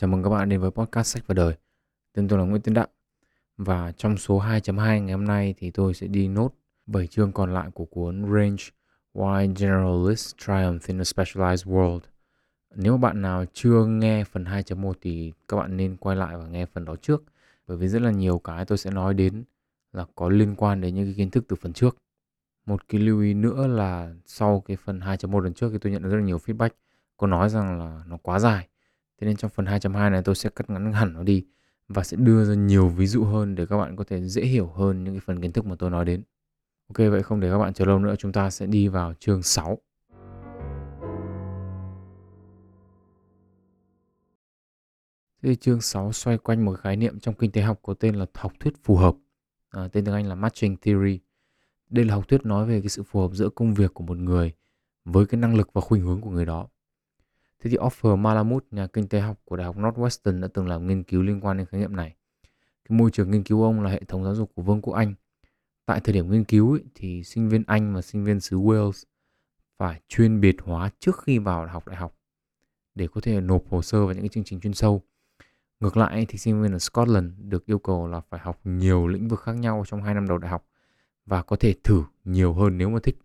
Chào mừng các bạn đến với podcast Sách và Đời. Tên tôi là Nguyễn Tiến Đặng Và trong số 2.2 ngày hôm nay thì tôi sẽ đi nốt 7 chương còn lại của cuốn Range Why Generalists Triumph in a Specialized World. Nếu mà bạn nào chưa nghe phần 2.1 thì các bạn nên quay lại và nghe phần đó trước. Bởi vì rất là nhiều cái tôi sẽ nói đến là có liên quan đến những cái kiến thức từ phần trước. Một cái lưu ý nữa là sau cái phần 2.1 lần trước thì tôi nhận được rất là nhiều feedback có nói rằng là nó quá dài Thế nên trong phần 2.2 này tôi sẽ cắt ngắn hẳn nó đi và sẽ đưa ra nhiều ví dụ hơn để các bạn có thể dễ hiểu hơn những cái phần kiến thức mà tôi nói đến. Ok vậy không để các bạn chờ lâu nữa chúng ta sẽ đi vào chương 6. Thế chương 6 xoay quanh một khái niệm trong kinh tế học có tên là học thuyết phù hợp. À, tên tiếng Anh là matching theory. Đây là học thuyết nói về cái sự phù hợp giữa công việc của một người với cái năng lực và khuynh hướng của người đó. Thế thì Offer Malamud, nhà kinh tế học của Đại học Northwestern đã từng làm nghiên cứu liên quan đến khái niệm này. Cái môi trường nghiên cứu ông là hệ thống giáo dục của Vương quốc Anh. Tại thời điểm nghiên cứu ấy, thì sinh viên Anh và sinh viên xứ Wales phải chuyên biệt hóa trước khi vào học đại học để có thể nộp hồ sơ vào những cái chương trình chuyên sâu. Ngược lại thì sinh viên ở Scotland được yêu cầu là phải học nhiều lĩnh vực khác nhau trong 2 năm đầu đại học và có thể thử nhiều hơn nếu mà thích.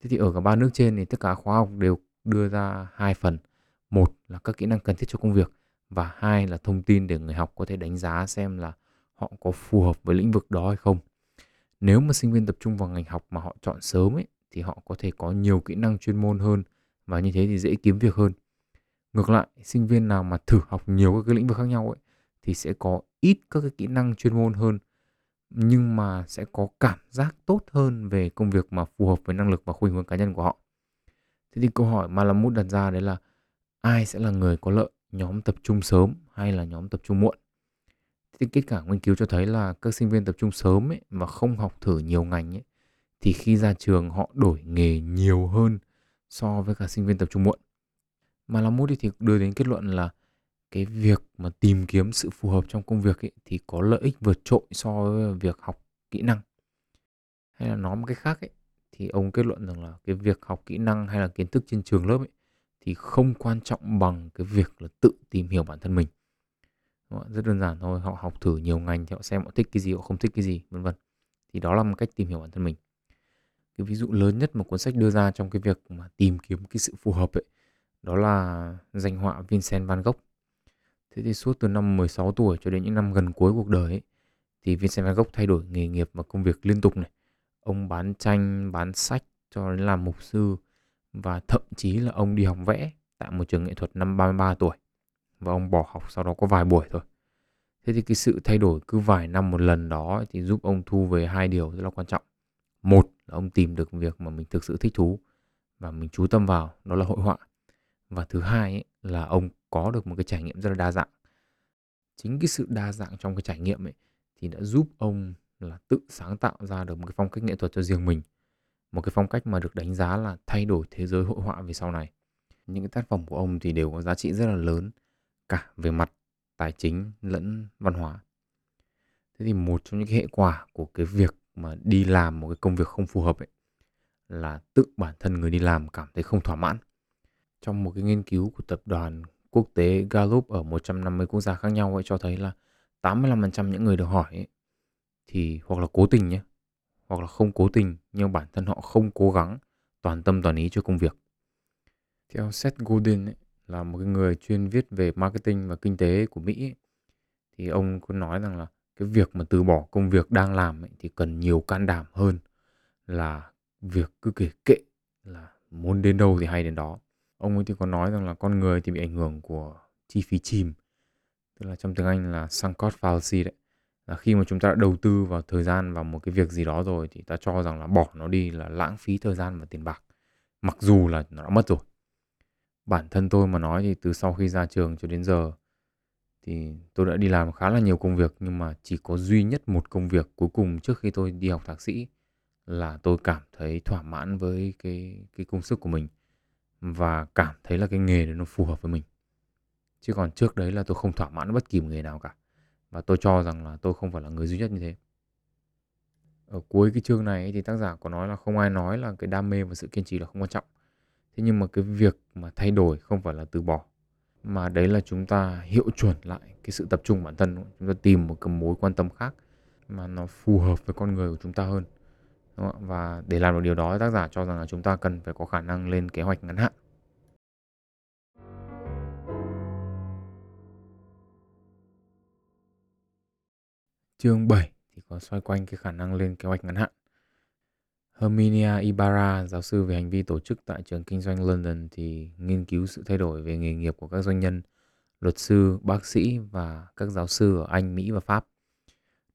Thế thì ở cả ba nước trên thì tất cả khóa học đều đưa ra hai phần. Một là các kỹ năng cần thiết cho công việc và hai là thông tin để người học có thể đánh giá xem là họ có phù hợp với lĩnh vực đó hay không. Nếu mà sinh viên tập trung vào ngành học mà họ chọn sớm ấy thì họ có thể có nhiều kỹ năng chuyên môn hơn và như thế thì dễ kiếm việc hơn. Ngược lại, sinh viên nào mà thử học nhiều các cái lĩnh vực khác nhau ấy thì sẽ có ít các cái kỹ năng chuyên môn hơn nhưng mà sẽ có cảm giác tốt hơn về công việc mà phù hợp với năng lực và khuynh hướng cá nhân của họ. Thế thì câu hỏi mà Malamud đặt ra đấy là ai sẽ là người có lợi, nhóm tập trung sớm hay là nhóm tập trung muộn? Thì kết quả nghiên cứu cho thấy là các sinh viên tập trung sớm ấy, mà không học thử nhiều ngành ấy, thì khi ra trường họ đổi nghề nhiều hơn so với cả sinh viên tập trung muộn. Mà Malamud thì đưa đến kết luận là cái việc mà tìm kiếm sự phù hợp trong công việc ấy, thì có lợi ích vượt trội so với việc học kỹ năng. Hay là nói một cách khác ấy, thì ông kết luận rằng là cái việc học kỹ năng hay là kiến thức trên trường lớp ấy thì không quan trọng bằng cái việc là tự tìm hiểu bản thân mình. Rất đơn giản thôi họ học thử nhiều ngành thì họ xem họ thích cái gì họ không thích cái gì vân vân. Thì đó là một cách tìm hiểu bản thân mình. Cái ví dụ lớn nhất mà cuốn sách đưa ra trong cái việc mà tìm kiếm cái sự phù hợp ấy đó là danh họa Vincent van Gogh. Thế thì suốt từ năm 16 tuổi cho đến những năm gần cuối cuộc đời ấy, thì Vincent van Gogh thay đổi nghề nghiệp và công việc liên tục này ông bán tranh bán sách cho đến làm mục sư và thậm chí là ông đi học vẽ tại một trường nghệ thuật năm 33 tuổi và ông bỏ học sau đó có vài buổi thôi. Thế thì cái sự thay đổi cứ vài năm một lần đó thì giúp ông thu về hai điều rất là quan trọng. Một là ông tìm được việc mà mình thực sự thích thú và mình chú tâm vào, đó là hội họa. Và thứ hai ấy, là ông có được một cái trải nghiệm rất là đa dạng. Chính cái sự đa dạng trong cái trải nghiệm ấy thì đã giúp ông là tự sáng tạo ra được một cái phong cách nghệ thuật cho riêng mình. Một cái phong cách mà được đánh giá là thay đổi thế giới hội họa về sau này. Những cái tác phẩm của ông thì đều có giá trị rất là lớn cả về mặt tài chính lẫn văn hóa. Thế thì một trong những cái hệ quả của cái việc mà đi làm một cái công việc không phù hợp ấy là tự bản thân người đi làm cảm thấy không thỏa mãn. Trong một cái nghiên cứu của tập đoàn quốc tế Gallup ở 150 quốc gia khác nhau ấy cho thấy là 85% những người được hỏi ấy, thì hoặc là cố tình nhé hoặc là không cố tình nhưng bản thân họ không cố gắng toàn tâm toàn ý cho công việc. Theo Seth Godin ấy, là một cái người chuyên viết về marketing và kinh tế của Mỹ ấy, thì ông có nói rằng là cái việc mà từ bỏ công việc đang làm ấy, thì cần nhiều can đảm hơn là việc cứ kể kệ là muốn đến đâu thì hay đến đó. Ông ấy thì có nói rằng là con người thì bị ảnh hưởng của chi phí chìm tức là trong tiếng Anh là sunk cost fallacy đấy là khi mà chúng ta đã đầu tư vào thời gian vào một cái việc gì đó rồi thì ta cho rằng là bỏ nó đi là lãng phí thời gian và tiền bạc. Mặc dù là nó đã mất rồi. Bản thân tôi mà nói thì từ sau khi ra trường cho đến giờ thì tôi đã đi làm khá là nhiều công việc nhưng mà chỉ có duy nhất một công việc cuối cùng trước khi tôi đi học thạc sĩ là tôi cảm thấy thỏa mãn với cái cái công sức của mình và cảm thấy là cái nghề đấy nó phù hợp với mình. Chứ còn trước đấy là tôi không thỏa mãn bất kỳ một nghề nào cả và tôi cho rằng là tôi không phải là người duy nhất như thế. Ở cuối cái chương này thì tác giả có nói là không ai nói là cái đam mê và sự kiên trì là không quan trọng. Thế nhưng mà cái việc mà thay đổi không phải là từ bỏ, mà đấy là chúng ta hiệu chuẩn lại cái sự tập trung bản thân chúng ta tìm một cái mối quan tâm khác mà nó phù hợp với con người của chúng ta hơn, đúng không? và để làm được điều đó, tác giả cho rằng là chúng ta cần phải có khả năng lên kế hoạch ngắn hạn. Chương 7 thì có xoay quanh cái khả năng lên kế hoạch ngắn hạn Herminia Ibarra, giáo sư về hành vi tổ chức tại trường kinh doanh London thì nghiên cứu sự thay đổi về nghề nghiệp của các doanh nhân, luật sư, bác sĩ và các giáo sư ở Anh, Mỹ và Pháp.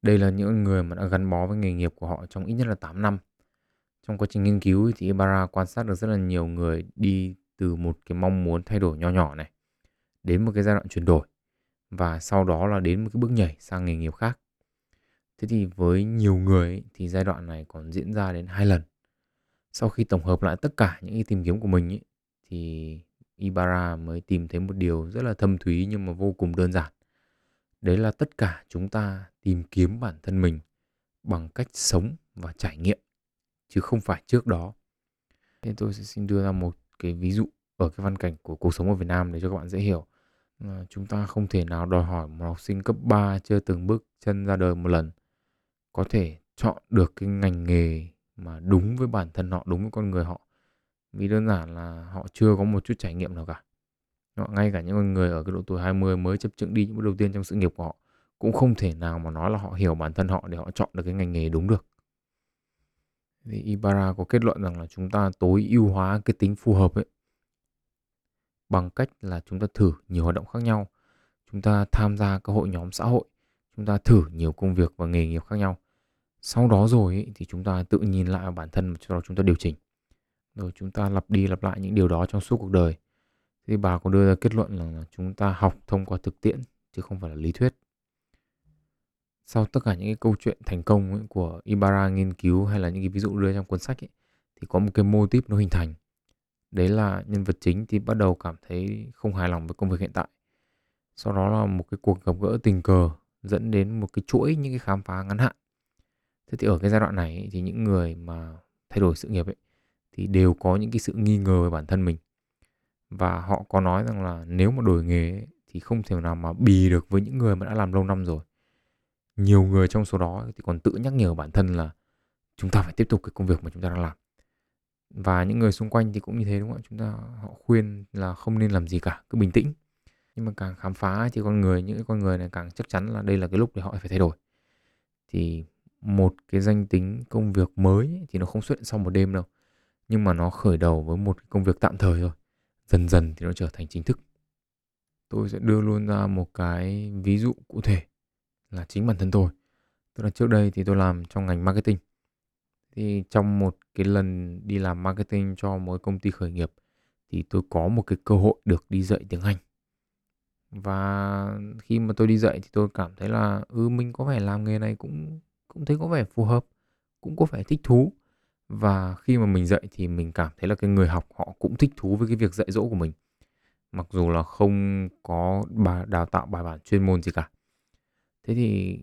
Đây là những người mà đã gắn bó với nghề nghiệp của họ trong ít nhất là 8 năm. Trong quá trình nghiên cứu thì Ibarra quan sát được rất là nhiều người đi từ một cái mong muốn thay đổi nho nhỏ này đến một cái giai đoạn chuyển đổi và sau đó là đến một cái bước nhảy sang nghề nghiệp khác. Thế thì với nhiều người ấy, thì giai đoạn này còn diễn ra đến hai lần. Sau khi tổng hợp lại tất cả những cái tìm kiếm của mình ấy, thì Ibarra mới tìm thấy một điều rất là thâm thúy nhưng mà vô cùng đơn giản. Đấy là tất cả chúng ta tìm kiếm bản thân mình bằng cách sống và trải nghiệm chứ không phải trước đó. Thế tôi sẽ xin đưa ra một cái ví dụ ở cái văn cảnh của cuộc sống ở Việt Nam để cho các bạn dễ hiểu. Ờ, chúng ta không thể nào đòi hỏi một học sinh cấp 3 chưa từng bước chân ra đời một lần có thể chọn được cái ngành nghề mà đúng với bản thân họ, đúng với con người họ. Vì đơn giản là họ chưa có một chút trải nghiệm nào cả. Họ, ngay cả những người ở cái độ tuổi 20 mới chấp chững đi những bước đầu tiên trong sự nghiệp của họ cũng không thể nào mà nói là họ hiểu bản thân họ để họ chọn được cái ngành nghề đúng được. Thì Ibarra có kết luận rằng là chúng ta tối ưu hóa cái tính phù hợp ấy bằng cách là chúng ta thử nhiều hoạt động khác nhau. Chúng ta tham gia các hội nhóm xã hội, chúng ta thử nhiều công việc và nghề nghiệp khác nhau sau đó rồi ấy, thì chúng ta tự nhìn lại bản thân và sau đó chúng ta điều chỉnh. Rồi chúng ta lặp đi lặp lại những điều đó trong suốt cuộc đời. Thì bà có đưa ra kết luận là chúng ta học thông qua thực tiễn chứ không phải là lý thuyết. Sau tất cả những cái câu chuyện thành công ấy, của Ibarra nghiên cứu hay là những cái ví dụ đưa trong cuốn sách ấy, thì có một cái mô típ nó hình thành. Đấy là nhân vật chính thì bắt đầu cảm thấy không hài lòng với công việc hiện tại. Sau đó là một cái cuộc gặp gỡ tình cờ dẫn đến một cái chuỗi những cái khám phá ngắn hạn thế thì ở cái giai đoạn này thì những người mà thay đổi sự nghiệp ấy thì đều có những cái sự nghi ngờ về bản thân mình. Và họ có nói rằng là nếu mà đổi nghề ấy, thì không thể nào mà bì được với những người mà đã làm lâu năm rồi. Nhiều người trong số đó thì còn tự nhắc nhở bản thân là chúng ta phải tiếp tục cái công việc mà chúng ta đang làm. Và những người xung quanh thì cũng như thế đúng không ạ? Chúng ta họ khuyên là không nên làm gì cả cứ bình tĩnh. Nhưng mà càng khám phá thì con người những cái con người này càng chắc chắn là đây là cái lúc để họ phải thay đổi. Thì một cái danh tính công việc mới thì nó không xuất hiện sau một đêm đâu. Nhưng mà nó khởi đầu với một công việc tạm thời thôi. Dần dần thì nó trở thành chính thức. Tôi sẽ đưa luôn ra một cái ví dụ cụ thể là chính bản thân tôi. Tức là trước đây thì tôi làm trong ngành marketing. Thì trong một cái lần đi làm marketing cho một công ty khởi nghiệp, thì tôi có một cái cơ hội được đi dạy tiếng Anh. Và khi mà tôi đi dạy thì tôi cảm thấy là ừ mình có vẻ làm nghề này cũng cũng thấy có vẻ phù hợp, cũng có vẻ thích thú. Và khi mà mình dạy thì mình cảm thấy là cái người học họ cũng thích thú với cái việc dạy dỗ của mình. Mặc dù là không có bà, đào tạo bài bản chuyên môn gì cả. Thế thì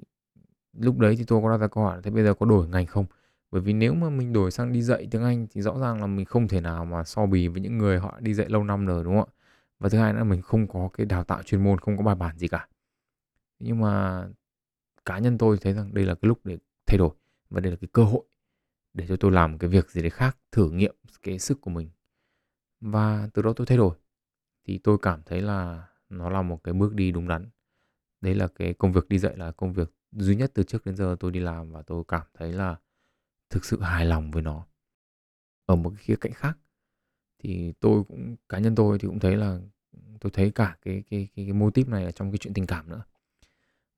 lúc đấy thì tôi có đặt ra câu hỏi thế bây giờ có đổi ngành không? Bởi vì nếu mà mình đổi sang đi dạy tiếng Anh thì rõ ràng là mình không thể nào mà so bì với những người họ đi dạy lâu năm rồi, đúng không ạ? Và thứ hai nữa là mình không có cái đào tạo chuyên môn, không có bài bản gì cả. Nhưng mà cá nhân tôi thấy rằng đây là cái lúc để thay đổi và đây là cái cơ hội để cho tôi làm cái việc gì đấy khác thử nghiệm cái sức của mình. Và từ đó tôi thay đổi thì tôi cảm thấy là nó là một cái bước đi đúng đắn. Đấy là cái công việc đi dạy là công việc duy nhất từ trước đến giờ tôi đi làm và tôi cảm thấy là thực sự hài lòng với nó. Ở một cái khía cạnh khác thì tôi cũng cá nhân tôi thì cũng thấy là tôi thấy cả cái cái cái, cái mô típ này ở trong cái chuyện tình cảm nữa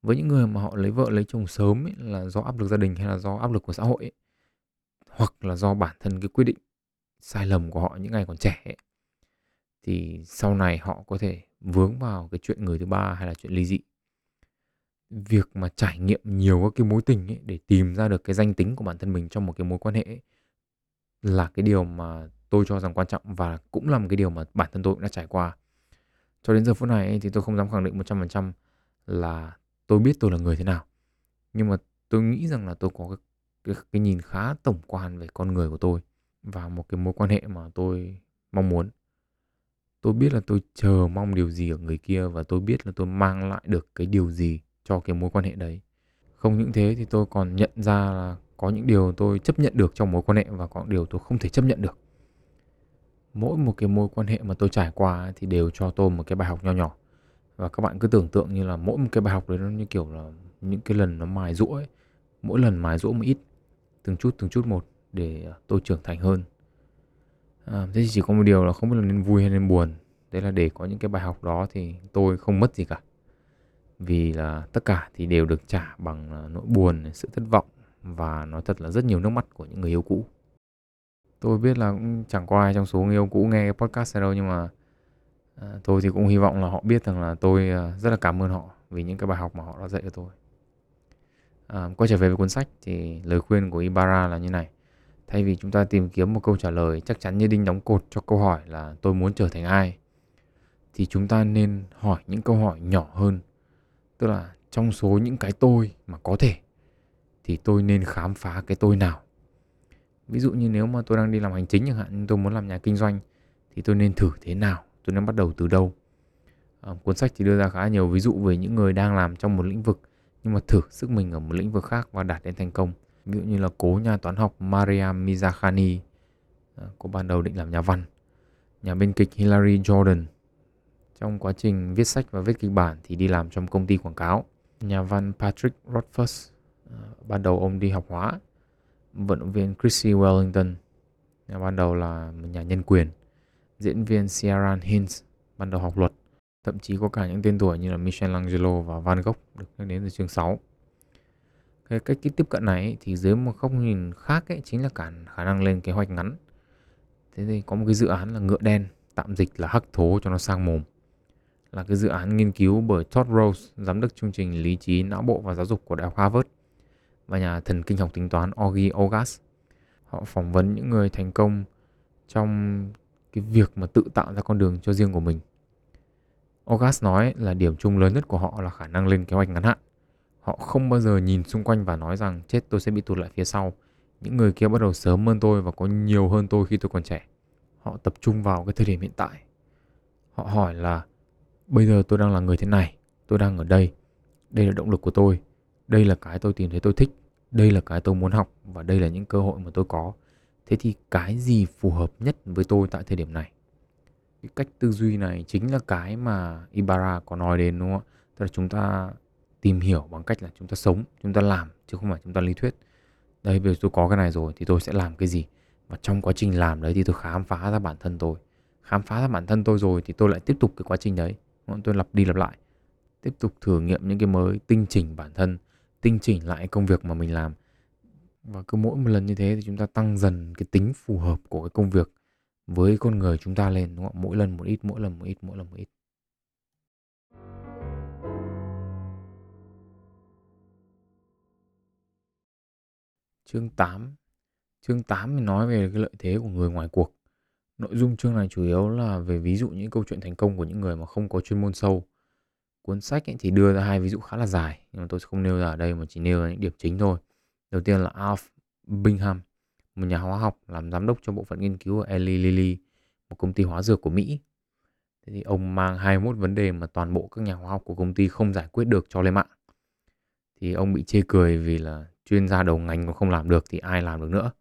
với những người mà họ lấy vợ lấy chồng sớm ấy, là do áp lực gia đình hay là do áp lực của xã hội ấy, hoặc là do bản thân cái quyết định sai lầm của họ những ngày còn trẻ ấy, thì sau này họ có thể vướng vào cái chuyện người thứ ba hay là chuyện ly dị. Việc mà trải nghiệm nhiều các cái mối tình ấy để tìm ra được cái danh tính của bản thân mình trong một cái mối quan hệ ấy, là cái điều mà tôi cho rằng quan trọng và cũng là một cái điều mà bản thân tôi cũng đã trải qua. Cho đến giờ phút này ấy, thì tôi không dám khẳng định 100% là tôi biết tôi là người thế nào. Nhưng mà tôi nghĩ rằng là tôi có cái, cái, cái nhìn khá tổng quan về con người của tôi và một cái mối quan hệ mà tôi mong muốn. Tôi biết là tôi chờ mong điều gì ở người kia và tôi biết là tôi mang lại được cái điều gì cho cái mối quan hệ đấy. Không những thế thì tôi còn nhận ra là có những điều tôi chấp nhận được trong mối quan hệ và có những điều tôi không thể chấp nhận được. Mỗi một cái mối quan hệ mà tôi trải qua thì đều cho tôi một cái bài học nho nhỏ và các bạn cứ tưởng tượng như là mỗi một cái bài học đấy nó như kiểu là những cái lần nó mài rũa ấy. Mỗi lần mài rũa một ít từng chút từng chút một để à, tôi trưởng thành hơn. À, thế thì chỉ có một điều là không biết là nên vui hay nên buồn. Đấy là để có những cái bài học đó thì tôi không mất gì cả. Vì là tất cả thì đều được trả bằng à, nỗi buồn sự thất vọng và nói thật là rất nhiều nước mắt của những người yêu cũ. Tôi biết là cũng chẳng có ai trong số người yêu cũ nghe cái podcast này đâu nhưng mà à, tôi thì cũng hy vọng là họ biết rằng là tôi ờ, rất là cảm ơn họ vì những cái bài học mà họ đã dạy cho tôi. À, quay trở về với cuốn sách thì lời khuyên của Ibarra là như này. Thay vì chúng ta tìm kiếm một câu trả lời chắc chắn như đinh đóng cột cho câu hỏi là tôi muốn trở thành ai thì chúng ta nên hỏi những câu hỏi nhỏ hơn. Tức là trong số những cái tôi mà có thể thì tôi nên khám phá cái tôi nào? Ví dụ như nếu mà tôi đang đi làm hành chính chẳng hạn tôi muốn làm nhà kinh doanh thì tôi nên thử thế nào? Tôi nên bắt đầu từ đâu. À, cuốn sách thì đưa ra khá nhiều ví dụ về những người đang làm trong một lĩnh vực nhưng mà thử sức mình ở một lĩnh vực khác và đạt đến thành công. Ví dụ như là cố nhà toán học Maria Mizrakhani à, ờ, cô ban đầu định làm nhà văn. Nhà biên kịch Hilary Jordan. Trong quá trình viết sách và viết kịch bản thì đi làm trong công ty quảng cáo. Nhà văn Patrick Rothfuss à, ban đầu ông đi học hóa. Vận động viên Chrissy Wellington ban đầu là một nhà nhân quyền diễn viên Ciaran Hinds ban đầu học luật thậm chí có cả những tên tuổi như là Michelangelo và Van Gogh được nhắc đến từ chương 6 cái cách tiếp cận này thì dưới một góc nhìn khác ấy, chính là cả khả năng lên kế hoạch ngắn. Thế thì có một cái dự án là ngựa đen tạm dịch là hắc thố cho nó sang mồm. Là cái dự án nghiên cứu bởi Todd Rose giám đốc chương trình lý trí não bộ và giáo dục của đại học Harvard và nhà thần kinh học tính toán Augie Ogas họ phỏng vấn những người thành công trong cái việc mà tự tạo ra con đường cho riêng của mình Ogas nói là điểm chung lớn nhất của họ là khả năng lên kế hoạch ngắn hạn Họ không bao giờ nhìn xung quanh và nói rằng chết tôi sẽ bị tụt lại phía sau. Những người kia bắt đầu sớm hơn tôi và có nhiều hơn tôi khi tôi còn trẻ. Họ tập trung vào cái thời điểm hiện tại. Họ hỏi là bây giờ tôi đang là người thế này, tôi đang ở đây. Đây là động lực của tôi. Đây là cái tôi tìm thấy tôi thích. Đây là cái tôi muốn học và đây là những cơ hội mà tôi có. Thế thì cái gì phù hợp nhất với tôi tại thời điểm này? Cái cách tư duy này chính là cái mà Ibarra có nói đến, đúng không ạ? Tức là chúng ta tìm hiểu bằng cách là chúng ta sống, chúng ta làm, chứ không phải chúng ta lý thuyết. Đây, bây giờ tôi có cái này rồi thì tôi sẽ làm cái gì? Và trong quá trình làm đấy thì tôi khám phá ra bản thân tôi. Khám phá ra bản thân tôi rồi thì tôi lại tiếp tục cái quá trình đấy. Tôi lặp đi lặp lại. Tiếp tục thử nghiệm những cái mới, tinh chỉnh bản thân, tinh chỉnh lại công việc mà mình làm và cứ mỗi một lần như thế thì chúng ta tăng dần cái tính phù hợp của cái công việc với con người chúng ta lên đúng không? mỗi lần một ít mỗi lần một ít mỗi lần một ít Chương 8 Chương 8 thì nói về cái lợi thế của người ngoài cuộc. Nội dung chương này chủ yếu là về ví dụ những câu chuyện thành công của những người mà không có chuyên môn sâu. Cuốn sách ấy thì đưa ra hai ví dụ khá là dài, nhưng mà tôi sẽ không nêu ra ở đây mà chỉ nêu ra những điểm chính thôi. Đầu tiên là Alf Bingham, một nhà hóa học làm giám đốc cho bộ phận nghiên cứu ở Eli Lilly, một công ty hóa dược của Mỹ. Thế thì ông mang 21 vấn đề mà toàn bộ các nhà hóa học của công ty không giải quyết được cho lên mạng. Thì ông bị chê cười vì là chuyên gia đầu ngành còn không làm được thì ai làm được nữa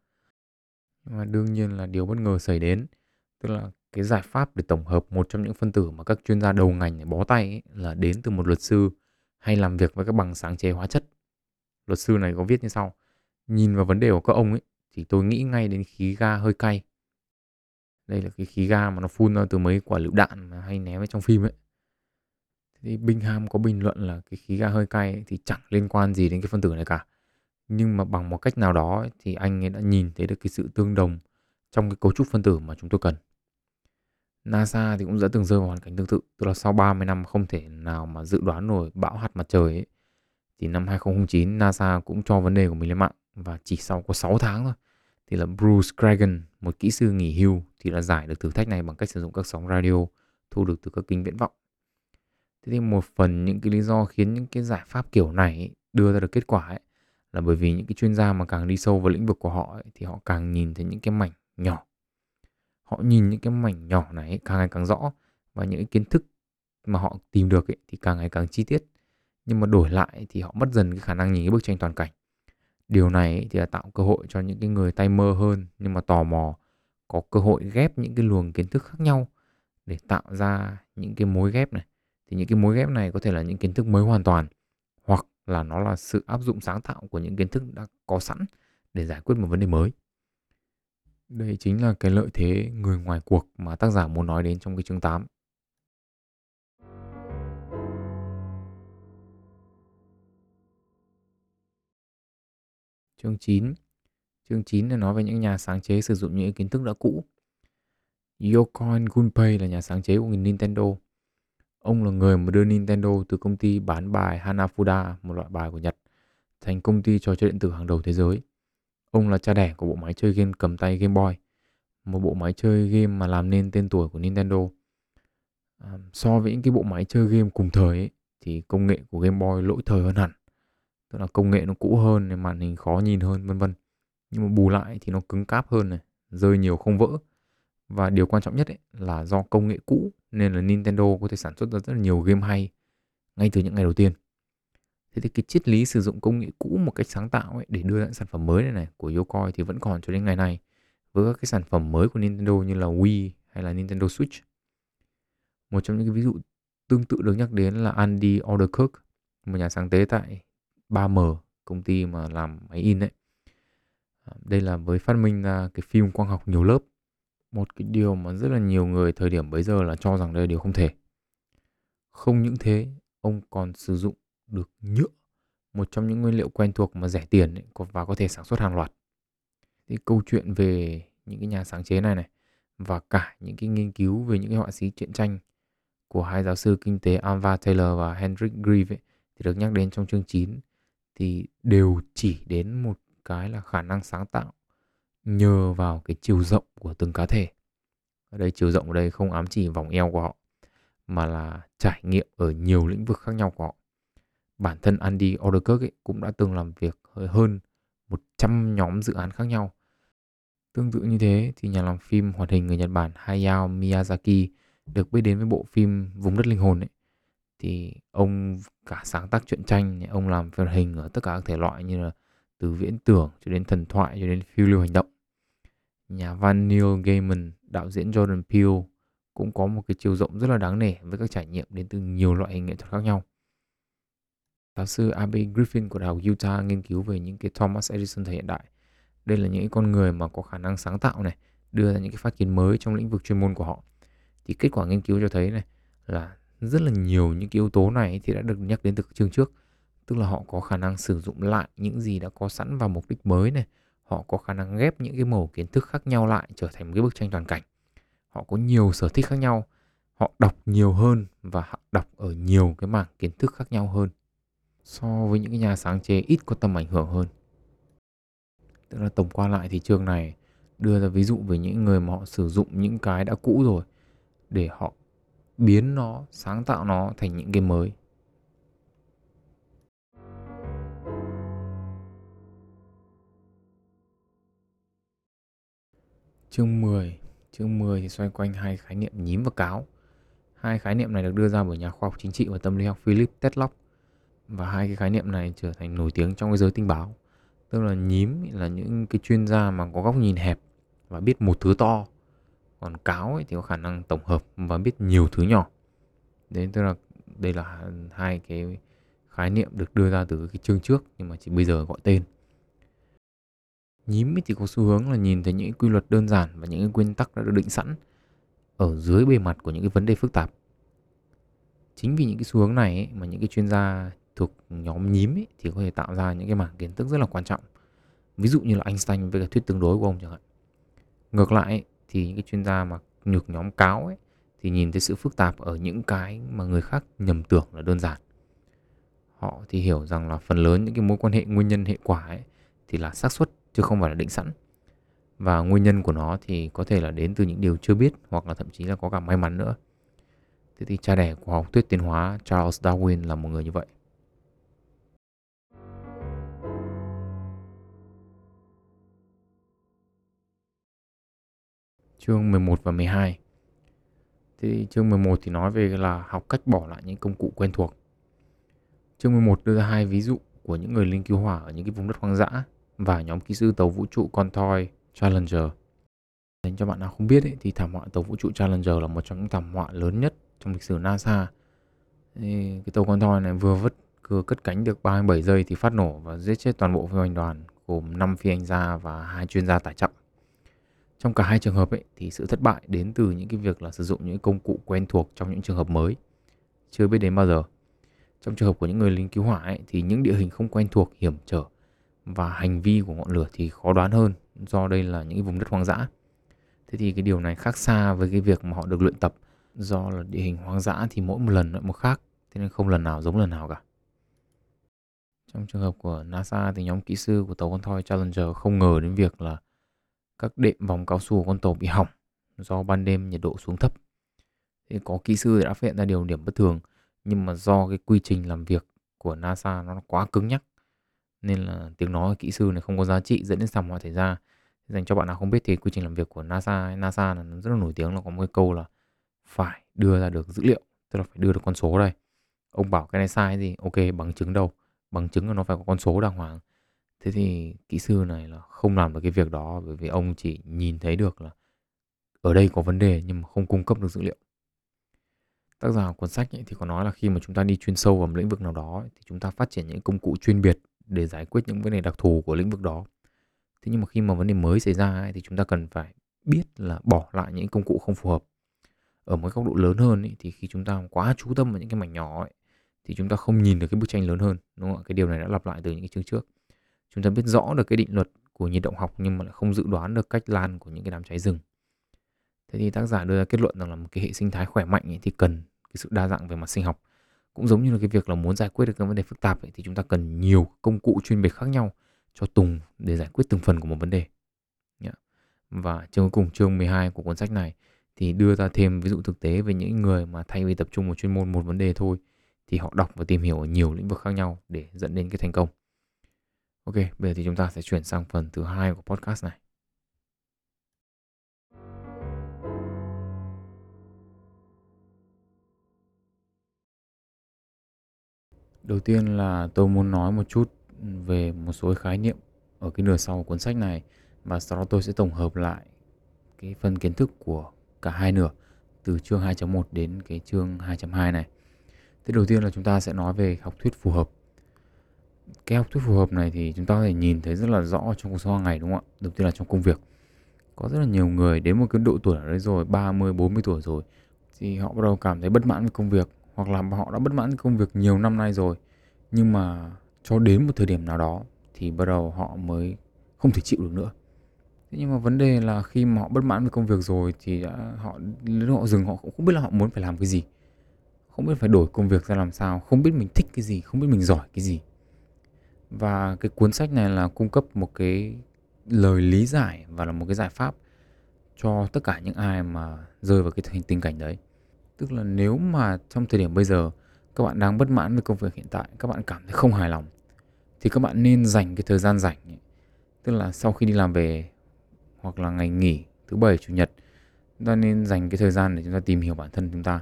nhưng mà đương nhiên là điều bất ngờ xảy đến tức là cái giải pháp để tổng hợp một trong những phân tử mà các chuyên gia đầu ngành bó tay ấy, là đến từ một luật sư hay làm việc với các bằng sáng chế hóa chất luật sư này có viết như sau nhìn vào vấn đề của các ông ấy thì tôi nghĩ ngay đến khí ga hơi cay đây là cái khí ga mà nó phun ra từ mấy quả lựu đạn mà hay ném ở trong phim ấy thì Bingham có bình luận là cái khí ga hơi cay ấy thì chẳng liên quan gì đến cái phân tử này cả nhưng mà bằng một cách nào đó thì anh ấy đã nhìn thấy được cái sự tương đồng trong cái cấu trúc phân tử mà chúng tôi cần. NASA thì cũng đã từng rơi vào hoàn cảnh tương tự, tức là sau 30 năm không thể nào mà dự đoán nổi bão hạt mặt trời ấy. Thì năm 2009 NASA cũng cho vấn đề của mình lên mạng. Và chỉ sau có 6 tháng thôi thì là Bruce Craigan, một kỹ sư nghỉ hưu thì đã giải được thử thách này bằng cách sử dụng các sóng radio thu được từ các kính viễn vọng. Thế thì một phần những cái lý do khiến những cái giải pháp kiểu này đưa ra được kết quả ấy là bởi vì những cái chuyên gia mà càng đi sâu vào lĩnh vực của họ ấy, thì họ càng nhìn thấy những cái mảnh nhỏ. Họ nhìn những cái mảnh nhỏ này càng ngày càng rõ và những cái kiến thức mà họ tìm được ấy, thì càng ngày càng chi tiết nhưng mà đổi lại thì họ mất dần cái khả năng nhìn cái bức tranh toàn cảnh. Điều này thì là tạo cơ hội cho những cái người tay mơ hơn nhưng mà tò mò, có cơ hội ghép những cái luồng kiến thức khác nhau để tạo ra những cái mối ghép này. Thì những cái mối ghép này có thể là những kiến thức mới hoàn toàn, hoặc là nó là sự áp dụng sáng tạo của những kiến thức đã có sẵn để giải quyết một vấn đề mới. Đây chính là cái lợi thế người ngoài cuộc mà tác giả muốn nói đến trong cái chương 8 Chương 9 Chương 9 là nói về những nhà sáng chế sử dụng những kiến thức đã cũ. Yokoi Gunpei là nhà sáng chế của Nintendo. Ông là người mà đưa Nintendo từ công ty bán bài Hanafuda, một loại bài của Nhật, thành công ty trò chơi điện tử hàng đầu thế giới. Ông là cha đẻ của bộ máy chơi game cầm tay Game Boy, một bộ máy chơi game mà làm nên tên tuổi của Nintendo. À, so với những cái bộ máy chơi game cùng thời ấy, thì công nghệ của Game Boy lỗi thời hơn hẳn tức là công nghệ nó cũ hơn này, màn hình khó nhìn hơn, vân vân. Nhưng mà bù lại thì nó cứng cáp hơn này, rơi nhiều không vỡ. Và điều quan trọng nhất ấy là do công nghệ cũ nên là Nintendo có thể sản xuất ra rất là nhiều game hay ngay từ những ngày đầu tiên. Thế thì cái triết lý sử dụng công nghệ cũ một cách sáng tạo ấy để đưa ra sản phẩm mới này này của Yokoi thì vẫn còn cho đến ngày nay với các cái sản phẩm mới của Nintendo như là Wii hay là Nintendo Switch. Một trong những cái ví dụ tương tự được nhắc đến là Andy Alderkirk, một nhà sáng tế tại 3M công ty mà làm máy in đấy à, đây là với phát minh ra cái phim quang học nhiều lớp. Một cái điều mà rất là nhiều người thời điểm bấy giờ là cho rằng đây là điều không thể. Không những thế ông còn sử dụng được nhựa một trong những nguyên liệu quen thuộc mà rẻ tiền ấy, và có thể sản xuất hàng loạt. Thì câu chuyện về những cái nhà sáng chế này này và cả những cái nghiên cứu về những cái họa sĩ truyện tranh của hai giáo sư kinh tế Alva Taylor và Hendrik Grieve ấy, thì được nhắc đến trong chương 9 thì đều chỉ đến một cái là khả năng sáng tạo nhờ vào cái chiều rộng của từng cá thể. Ở đây chiều rộng ở đây không ám chỉ vòng eo của họ, mà là trải nghiệm ở nhiều lĩnh vực khác nhau của họ. Bản thân Andy Orderkirk ấy cũng đã từng làm việc hơn 100 nhóm dự án khác nhau. Tương tự như thế thì nhà làm phim hoạt hình người Nhật Bản Hayao Miyazaki được biết đến với bộ phim Vùng đất linh hồn ấy thì ông, cả sáng tác truyện tranh ông làm phim hình ở tất cả các thể loại như là từ viễn tưởng cho đến thần thoại, cho đến phiêu lưu hành động. Nhà văn Neil Gaiman, đạo diễn Jordan Peele cũng có một cái chiều rộng rất là đáng nể với các trải nghiệm đến từ nhiều loại hình nghệ thuật khác nhau. Giáo sư Abe Griffin của đại học Utah nghiên cứu về những cái Thomas Edison thời hiện đại. Đây là những con người mà có khả năng sáng tạo này, đưa ra những cái phát kiến mới trong lĩnh vực chuyên môn của họ. Thì kết quả nghiên cứu cho thấy này là rất là nhiều những cái yếu tố này thì đã được nhắc đến từ chương trước. Tức là họ có khả năng sử dụng lại những gì đã có sẵn vào mục đích mới này. Họ có khả năng ghép những cái mẩu kiến thức khác nhau lại trở thành một cái bức tranh toàn cảnh. Họ có nhiều sở thích khác nhau, họ đọc nhiều hơn và họ đọc ở nhiều cái mảng kiến thức khác nhau hơn so với những cái nhà sáng chế ít có tầm ảnh hưởng hơn. Tức là tổng quan lại thì chương này đưa ra ví dụ về những người mà họ sử dụng những cái đã cũ rồi để họ biến nó, sáng tạo nó thành những cái mới Chương 10 Chương 10 thì xoay quanh hai khái niệm nhím và cáo. Hai khái niệm này được đưa ra bởi nhà khoa học chính trị và tâm lý học Philip Tetlock. Và hai cái khái niệm này trở thành nổi tiếng trong cái giới tình báo. Tức là nhím là những cái chuyên gia mà có góc nhìn hẹp và biết một thứ to còn cáo ấy thì có khả năng tổng hợp và biết nhiều thứ nhỏ. Đấy tức là đây là hai cái khái niệm được đưa ra từ cái chương trước nhưng mà chỉ bây giờ gọi tên. Nhím thì có xu hướng là nhìn thấy những quy luật đơn giản và những nguyên tắc đã được định sẵn ở dưới bề mặt của những cái vấn đề phức tạp. Chính vì những cái xu hướng này ấy, mà những cái chuyên gia thuộc nhóm nhím ấy, thì có thể tạo ra những cái mảng kiến thức rất là quan trọng. Ví dụ như là Einstein với cái thuyết tương đối của ông chẳng hạn. Ngược lại ấy, thì những cái chuyên gia mà nhược nhóm cáo ấy, thì nhìn thấy sự phức tạp ở những cái mà người khác nhầm tưởng là đơn giản. Họ thì hiểu rằng là phần lớn những cái mối quan hệ, nguyên nhân, hệ quả ấy thì là xác suất chứ không phải là định sẵn. Và nguyên nhân của nó thì có thể là đến từ những điều chưa biết hoặc là thậm chí là có cả may mắn nữa. Thế thì cha đẻ của học thuyết tiến hóa Charles Darwin là một người như vậy. Chương 11 và 12 Thì chương 11 thì nói về là học cách bỏ lại những công cụ quen thuộc. Chương 11 đưa ra hai ví dụ của những người lính cứu hỏa ở những cái vùng đất hoang dã và nhóm kỹ sư tàu vũ trụ Contoy Challenger. Dành cho bạn nào không biết ấy, thì thảm họa tàu vũ trụ Challenger là một trong những thảm họa lớn nhất trong lịch sử NASA. Thì cái tàu Contoy này vừa vứt cưa cất cánh được 37 giây thì phát nổ và giết chết toàn bộ phi hành đoàn gồm 5 phi hành gia và hai chuyên gia tải trọng. Trong cả hai trường hợp ấy, thì sự thất bại đến từ những cái việc là sử dụng những công cụ quen thuộc trong những trường hợp mới chưa biết đến bao giờ. Trong trường hợp của những người lính cứu hỏa ấy, thì những địa hình không quen thuộc, hiểm trở và hành vi của ngọn lửa thì khó đoán hơn do đây là những vùng đất hoang dã. Thế thì cái điều này khác xa với cái việc mà họ được luyện tập do là địa hình hoang dã thì mỗi một lần lại một khác, thế nên không lần nào giống lần nào cả. Trong trường hợp của NASA thì nhóm kỹ sư của tàu con thoi Challenger không ngờ đến việc là các đệm vòng cao su của con tàu bị hỏng do ban đêm nhiệt độ xuống thấp. Thì có kỹ sư đã phát hiện ra điều điểm bất thường nhưng mà do cái quy trình làm việc của NASA nó quá cứng nhắc nên là tiếng nói của kỹ sư này không có giá trị dẫn đến thảm họa xảy ra. Dành cho bạn nào không biết thì quy trình làm việc của NASA NASA là nó rất là nổi tiếng là có một cái câu là phải đưa ra được dữ liệu, tức là phải đưa được con số đây. Ông bảo cái này sai gì? Ok, bằng chứng đâu? Bằng chứng là nó phải có con số đàng hoàng thế thì kỹ sư này là không làm được cái việc đó bởi vì ông chỉ nhìn thấy được là ở đây có vấn đề nhưng mà không cung cấp được dữ liệu. Tác giả cuốn sách ấy thì có nói là khi mà chúng ta đi chuyên sâu vào một lĩnh vực nào đó thì chúng ta phát triển những công cụ chuyên biệt để giải quyết những vấn đề đặc thù của lĩnh vực đó. Thế nhưng mà khi mà vấn đề mới xảy ra ấy, thì chúng ta cần phải biết là bỏ lại những công cụ không phù hợp. Ở một góc độ lớn hơn ấy, thì khi chúng ta quá chú tâm vào những cái mảnh nhỏ ấy, thì chúng ta không nhìn được cái bức tranh lớn hơn đúng không ạ? Cái điều này đã lặp lại từ những cái chương trước chúng ta biết rõ được cái định luật của nhiệt động học nhưng mà lại không dự đoán được cách lan của những cái đám cháy rừng. Thế thì tác giả đưa ra kết luận rằng là một cái hệ sinh thái khỏe mạnh ấy thì cần cái sự đa dạng về mặt sinh học. Cũng giống như là cái việc là muốn giải quyết được các vấn đề phức tạp ấy, thì chúng ta cần nhiều công cụ chuyên biệt khác nhau cho tùng để giải quyết từng phần của một vấn đề. Và chương cuối cùng chương 12 của cuốn sách này thì đưa ra thêm ví dụ thực tế về những người mà thay vì tập trung vào chuyên môn một vấn đề thôi thì họ đọc và tìm hiểu ở nhiều lĩnh vực khác nhau để dẫn đến cái thành công. Ok, bây giờ thì chúng ta sẽ chuyển sang phần thứ hai của podcast này. Đầu tiên là tôi muốn nói một chút về một số khái niệm ở cái nửa sau của cuốn sách này và sau đó tôi sẽ tổng hợp lại cái phần kiến thức của cả hai nửa từ chương 2.1 đến cái chương 2.2 này. Thế đầu tiên là chúng ta sẽ nói về học thuyết phù hợp cái học thuyết phù hợp này thì chúng ta có thể nhìn thấy rất là rõ trong cuộc sống hàng ngày đúng không ạ? Đầu tiên là trong công việc. Có rất là nhiều người đến một cái độ tuổi ở đấy rồi, 30, 40 tuổi rồi thì họ bắt đầu cảm thấy bất mãn với công việc hoặc là họ đã bất mãn với công việc nhiều năm nay rồi. Nhưng mà cho đến một thời điểm nào đó thì bắt đầu họ mới không thể chịu được nữa. Thế nhưng mà vấn đề là khi mà họ bất mãn với công việc rồi thì đã, họ lúc họ dừng họ cũng không biết là họ muốn phải làm cái gì. Không biết phải đổi công việc ra làm sao, không biết mình thích cái gì, không biết mình giỏi cái gì và cái cuốn sách này là cung cấp một cái lời lý giải và là một cái giải pháp cho tất cả những ai mà rơi vào cái tình cảnh đấy tức là nếu mà trong thời điểm bây giờ các bạn đang bất mãn với công việc hiện tại, các bạn cảm thấy không hài lòng, thì các bạn nên dành cái thời gian rảnh ấy. tức là sau khi đi làm về hoặc là ngày nghỉ thứ bảy, chủ nhật, chúng ta nên dành cái thời gian để chúng ta tìm hiểu bản thân chúng ta,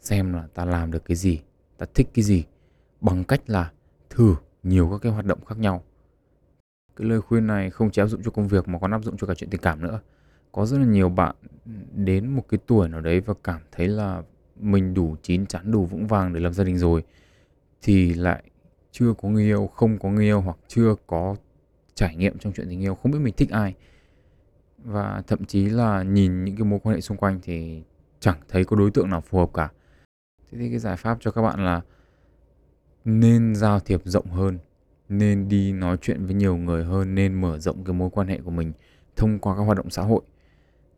xem là ta làm được cái gì, ta thích cái gì, bằng cách là thử nhiều các cái hoạt động khác nhau. Cái lời khuyên này không chỉ áp dụng cho công việc mà còn áp dụng cho cả chuyện tình cảm nữa. Có rất là nhiều bạn đến một cái tuổi nào đấy và cảm thấy là mình đủ chín chắn, đủ vững vàng để làm gia đình rồi, thì lại chưa có người yêu, không có người yêu hoặc chưa có trải nghiệm trong chuyện tình yêu, không biết mình thích ai. Và thậm chí là nhìn những cái mối quan hệ xung quanh thì chẳng thấy có đối tượng nào phù hợp cả. Thế thì cái giải pháp cho các bạn là nên giao thiệp rộng hơn, nên đi nói chuyện với nhiều người hơn, nên mở rộng cái mối quan hệ của mình thông qua các hoạt động xã hội.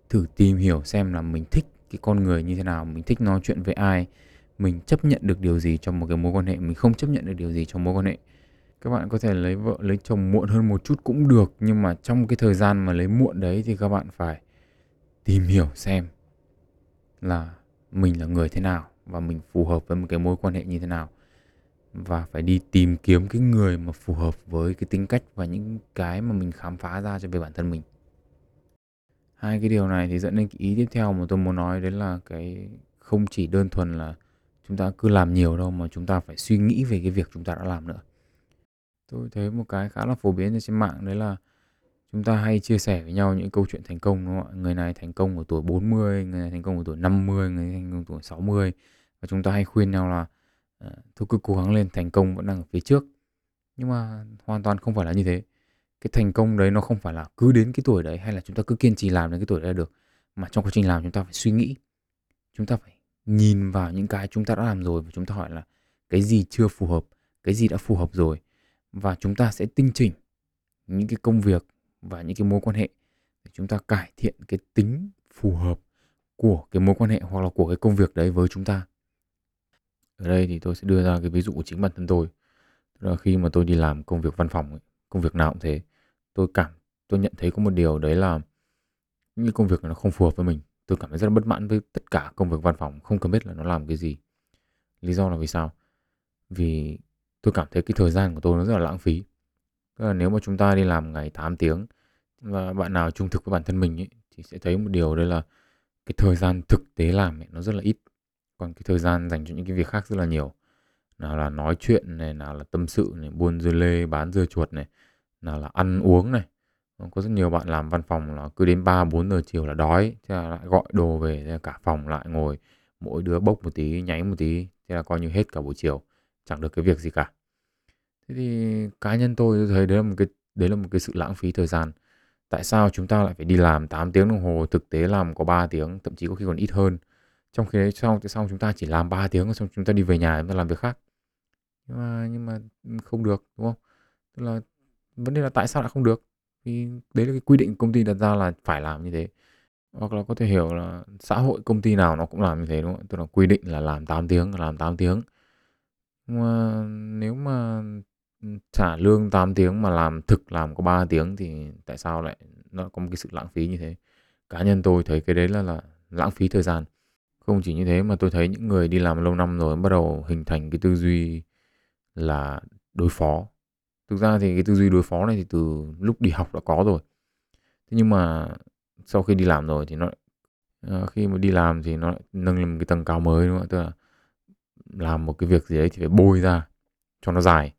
Thử tìm hiểu xem là mình thích cái con người như thế nào, mình thích nói chuyện với ai, mình chấp nhận được điều gì trong một cái mối quan hệ, mình không chấp nhận được điều gì trong mối quan hệ. Các bạn có thể lấy vợ, lấy chồng muộn hơn một chút cũng được, nhưng mà trong cái thời gian mà lấy muộn đấy thì các bạn phải tìm hiểu xem là mình là người thế nào và mình phù hợp với một cái mối quan hệ như thế nào và phải đi tìm kiếm cái người mà phù hợp với cái tính cách và những cái mà mình khám phá ra cho về bản thân mình Hai cái điều này thì dẫn đến cái ý tiếp theo mà tôi muốn nói đấy là cái không chỉ đơn thuần là chúng ta cứ làm nhiều đâu mà chúng ta phải suy nghĩ về cái việc chúng ta đã làm nữa. Tôi thấy một cái khá là phổ biến trên mạng đấy là chúng ta hay chia sẻ với nhau những câu chuyện thành công đúng không ạ? Người này thành công ở tuổi 40, người này thành công ở tuổi 50, người này thành công ở tuổi 60 và chúng ta hay khuyên nhau là Ờ, tôi thôi cứ cố gắng lên, thành công vẫn đang ở phía trước. Nhưng mà hoàn toàn không phải là như thế. Cái thành công đấy nó không phải là cứ đến cái tuổi đấy hay là chúng ta cứ kiên trì làm đến cái tuổi đấy là được. Mà trong quá trình làm chúng ta phải suy nghĩ. Chúng ta phải nhìn vào những cái chúng ta đã làm rồi và chúng ta hỏi là cái gì chưa phù hợp, cái gì đã phù hợp rồi. Và chúng ta sẽ tinh chỉnh những cái công việc và những cái mối quan hệ để chúng ta cải thiện cái tính phù hợp của cái mối quan hệ hoặc là của cái công việc đấy với chúng ta ở đây thì tôi sẽ đưa ra cái ví dụ của chính bản thân tôi. Tức là khi mà tôi đi làm công việc văn phòng ấy, công việc nào cũng thế tôi cảm tôi nhận thấy có một điều đấy là những công việc nó không phù hợp với mình. Tôi cảm thấy rất là bất mãn với tất cả công việc văn phòng không cần biết là nó làm cái gì. Lý do là vì sao? Vì tôi cảm thấy cái thời gian của tôi nó rất là lãng phí. Tức là nếu mà chúng ta đi làm ngày 8 tiếng và bạn nào trung thực với bản thân mình ấy, thì sẽ thấy một điều đấy là cái thời gian thực tế làm ấy, nó rất là ít còn cái thời gian dành cho những cái việc khác rất là nhiều. Nào là nói chuyện này, nào là tâm sự này, buôn dưa lê, bán dưa chuột này, nào là ăn uống này. Vâng, có rất nhiều bạn làm văn phòng là cứ đến 3 4 giờ chiều là đói, thế là lại gọi đồ về, thế là cả phòng lại ngồi, mỗi đứa bốc một tí, nháy một tí, thế là coi như hết cả buổi chiều, chẳng được cái việc gì cả. Thế thì cá nhân tôi thấy đấy là một cái, đấy là một cái sự lãng phí thời gian. Tại sao chúng ta lại phải đi làm 8 tiếng đồng hồ, thực tế làm có 3 tiếng, thậm chí có khi còn ít hơn? Trong khi đấy xong thì xong chúng ta chỉ làm 3 tiếng, xong chúng ta đi về nhà, chúng ta làm việc khác? Nhưng mà nhưng mà ừ, không được, đúng không? Tức là, vấn đề là tại sao lại không được? Vì đấy là cái quy định công ty đặt ra là phải làm như thế. Hoặc là có thể hiểu là xã hội công ty nào nó cũng làm như thế, đúng không? Tức là quy định là làm 8 tiếng, làm 8 tiếng. Nhưng mà nếu mà ừ, trả lương 8 tiếng mà làm thực làm có 3 tiếng thì tại sao lại, nó có một cái sự lãng phí như thế? Cá nhân tôi thấy cái đấy là là lãng phí thời gian không chỉ như thế mà tôi thấy những người đi làm lâu năm rồi bắt đầu hình thành cái tư duy là đối phó. Thực ra thì cái tư duy đối phó này thì từ lúc đi học đã có rồi. Thế nhưng mà sau khi đi làm rồi thì nó à, khi mà đi làm thì nó nâng lên một cái tầng cao mới, đúng không tức là làm một cái việc gì đấy thì phải bôi ra cho nó dài.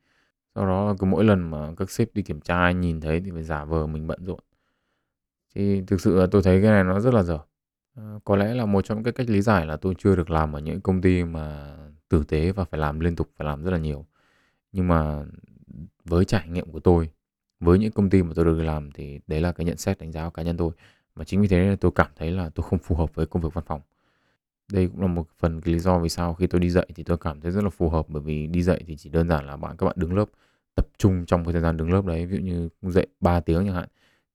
Sau đó cứ mỗi lần mà các sếp đi kiểm tra, nhìn thấy thì phải giả vờ mình bận rộn. Thì thực sự là tôi thấy cái này nó rất là dở. Ờ, có lẽ là một trong những cái cách lý giải là tôi chưa được làm ở những công ty mà tử tế và phải làm liên tục, phải làm rất là nhiều. Nhưng mà với trải nghiệm của tôi, với những công ty mà tôi được làm thì đấy là cái nhận xét đánh giá của cá nhân tôi. Mà chính vì thế tôi cảm thấy là tôi không phù hợp với công việc văn phòng. Đây cũng là một phần cái lý do vì sao khi tôi đi dạy thì tôi cảm thấy rất là phù hợp. Bởi vì đi dạy thì chỉ đơn giản là bạn, các bạn đứng lớp, tập trung trong cái thời gian đứng lớp đấy. Ví dụ như dạy 3 tiếng chẳng hạn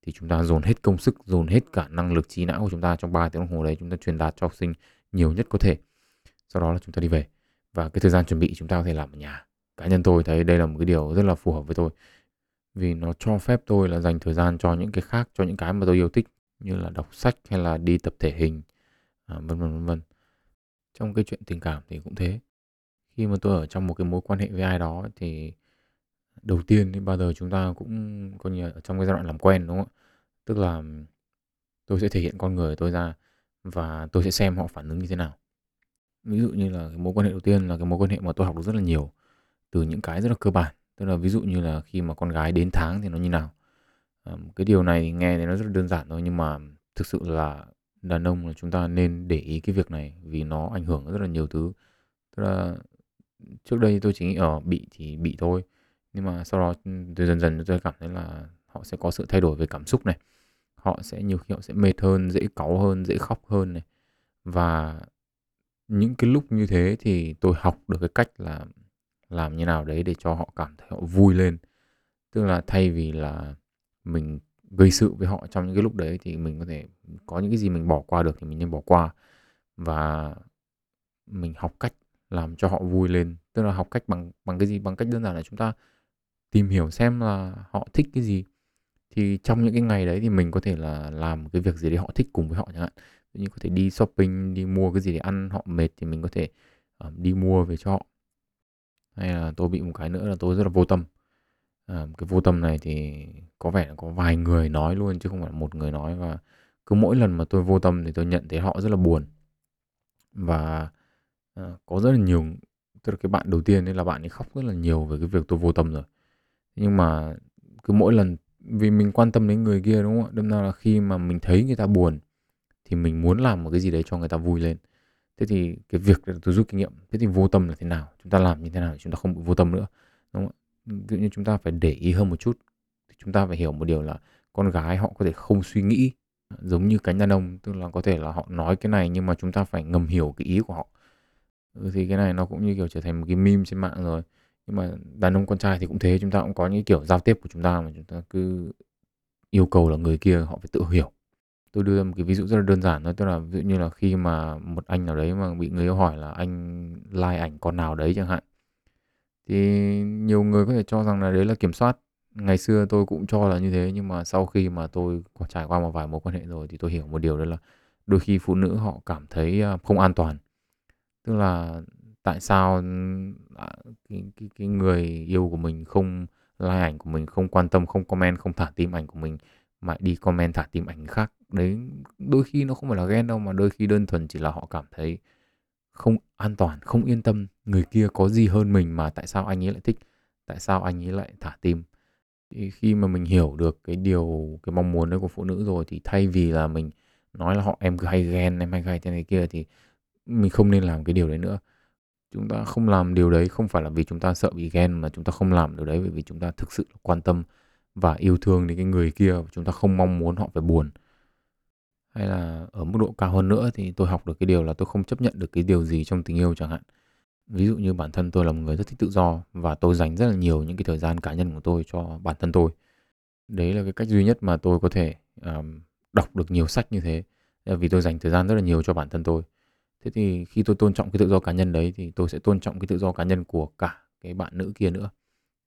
thì chúng ta dồn hết công sức dồn hết cả năng lực trí não của chúng ta trong 3 tiếng đồng hồ đấy chúng ta truyền đạt cho học sinh nhiều nhất có thể. Sau đó là chúng ta đi về. Và cái thời gian chuẩn bị chúng ta có thể làm ở nhà. Cá nhân tôi thấy đây là một cái điều rất là phù hợp với tôi. Vì nó cho phép tôi là dành thời gian cho những cái khác cho những cái mà tôi yêu thích như là đọc sách hay là đi tập thể hình à, vân vân vân vân. Trong cái chuyện tình cảm thì cũng thế. Khi mà tôi ở trong một cái mối quan hệ với ai đó thì đầu tiên thì bao giờ chúng ta cũng coi như ở trong cái giai đoạn làm quen đúng không ạ? Tức là tôi sẽ thể hiện con người tôi ra và tôi sẽ xem họ phản ứng như thế nào. Ví dụ như là cái mối quan hệ đầu tiên là cái mối quan hệ mà tôi học được rất là nhiều từ những cái rất là cơ bản. Tức là ví dụ như là khi mà con gái đến tháng thì nó như nào. À, cái điều này nghe thì nó rất là đơn giản thôi nhưng mà thực sự là đàn ông là chúng ta nên để ý cái việc này vì nó ảnh hưởng rất là nhiều thứ. Tức là trước đây tôi chỉ nghĩ ở bị thì bị thôi nhưng mà sau đó ừ, tôi dần dần tôi cảm thấy là họ sẽ có sự thay đổi về cảm xúc này. Họ sẽ, nhiều khi họ sẽ mệt hơn, dễ cáu hơn, dễ khóc hơn này. Và những cái lúc như thế thì tôi học được cái cách là làm như nào đấy để cho họ cảm thấy họ vui lên. Tức là thay vì là mình gây sự với họ trong những cái lúc đấy thì mình có thể, có những cái gì mình bỏ qua được thì mình nên bỏ qua. Và mình học cách làm cho họ vui lên. Tức là học cách bằng bằng cái gì? Bằng cách đơn giản là chúng ta tìm hiểu xem là họ thích cái gì. Thì trong những cái ngày đấy thì mình có thể là làm cái việc gì đấy họ thích cùng với họ chẳng hạn. Như có thể đi shopping đi mua cái gì để ăn họ mệt thì mình có thể uh, đi mua về cho họ. Hay là tôi bị một cái nữa là tôi rất là vô tâm. À, cái vô tâm này thì có vẻ là có vài người nói luôn chứ không phải một người nói và cứ mỗi lần mà tôi vô tâm thì tôi nhận thấy họ rất là buồn. Và à, có rất là nhiều tức là cái bạn đầu tiên ấy là bạn ấy khóc rất là nhiều về cái việc tôi vô tâm rồi nhưng mà cứ mỗi lần, vì mình quan tâm đến người kia, đúng không ạ? Đâm ra là khi mà mình thấy người ta buồn, thì mình muốn làm một cái gì đấy cho người ta vui lên. Thế thì cái việc tôi rút kinh nghiệm, thế thì vô tâm là thế nào? Chúng ta làm như thế nào để chúng ta không bị vô tâm nữa? Đúng không ạ? Tự nhiên chúng ta phải để ý hơn một chút chúng ta phải hiểu một điều là con gái họ có thể không suy nghĩ, giống như cánh đàn ông, tức là có thể là họ nói cái này nhưng mà chúng ta phải ngầm hiểu cái ý của họ. Ừ, thì cái này nó cũng như kiểu trở thành một cái meme trên mạng rồi nhưng mà đàn ông con trai thì cũng thế, chúng ta cũng có những kiểu giao tiếp của chúng ta mà chúng ta cứ yêu cầu là người kia họ phải tự hiểu. Tôi đưa một cái ví dụ rất là đơn giản thôi, tức là ví dụ như là khi mà một anh nào đấy mà bị người yêu hỏi là anh like ảnh con nào đấy chẳng hạn. Thì nhiều người có thể cho rằng là đấy là kiểm soát. Ngày xưa tôi cũng cho là như thế, nhưng mà sau khi mà tôi trải qua một vài mối quan hệ rồi thì tôi hiểu một điều đó là đôi khi phụ nữ họ cảm thấy à, không an toàn. Tức là tại sao ừ, à, cái, cái, cái người yêu của mình không like ảnh của mình không quan tâm không comment không thả tim ảnh của mình mà đi comment thả tim ảnh khác? Đấy đôi khi nó không phải là ghen đâu mà đôi khi đơn thuần chỉ là họ cảm thấy không an toàn không yên tâm người kia có gì hơn mình mà tại sao anh ấy lại thích tại sao anh ấy lại thả tim? Thì khi mà mình hiểu được cái điều cái mong muốn đấy của phụ nữ rồi thì thay vì là mình nói là họ em cứ hay ghen em hay hay thế này kia thì mình không nên làm cái điều đấy nữa chúng ta không làm điều đấy không phải là vì chúng ta sợ bị ghen mà chúng ta không làm điều đấy bởi vì chúng ta thực sự quan tâm và yêu thương đến cái người kia chúng ta không mong muốn họ phải buồn. Hay là ở mức độ cao hơn nữa thì tôi học được cái điều là tôi không chấp nhận được cái điều gì trong tình yêu chẳng hạn. Ví dụ như bản thân tôi là một người rất thích tự do và tôi dành rất là nhiều những cái thời gian cá nhân của tôi cho bản thân tôi. Đấy là cái cách duy nhất mà tôi có thể um, đọc được nhiều sách như thế vì tôi dành thời gian rất là nhiều cho bản thân tôi thế thì khi tôi tôn trọng cái tự do cá nhân đấy thì tôi sẽ tôn trọng cái tự do cá nhân của cả cái bạn nữ kia nữa,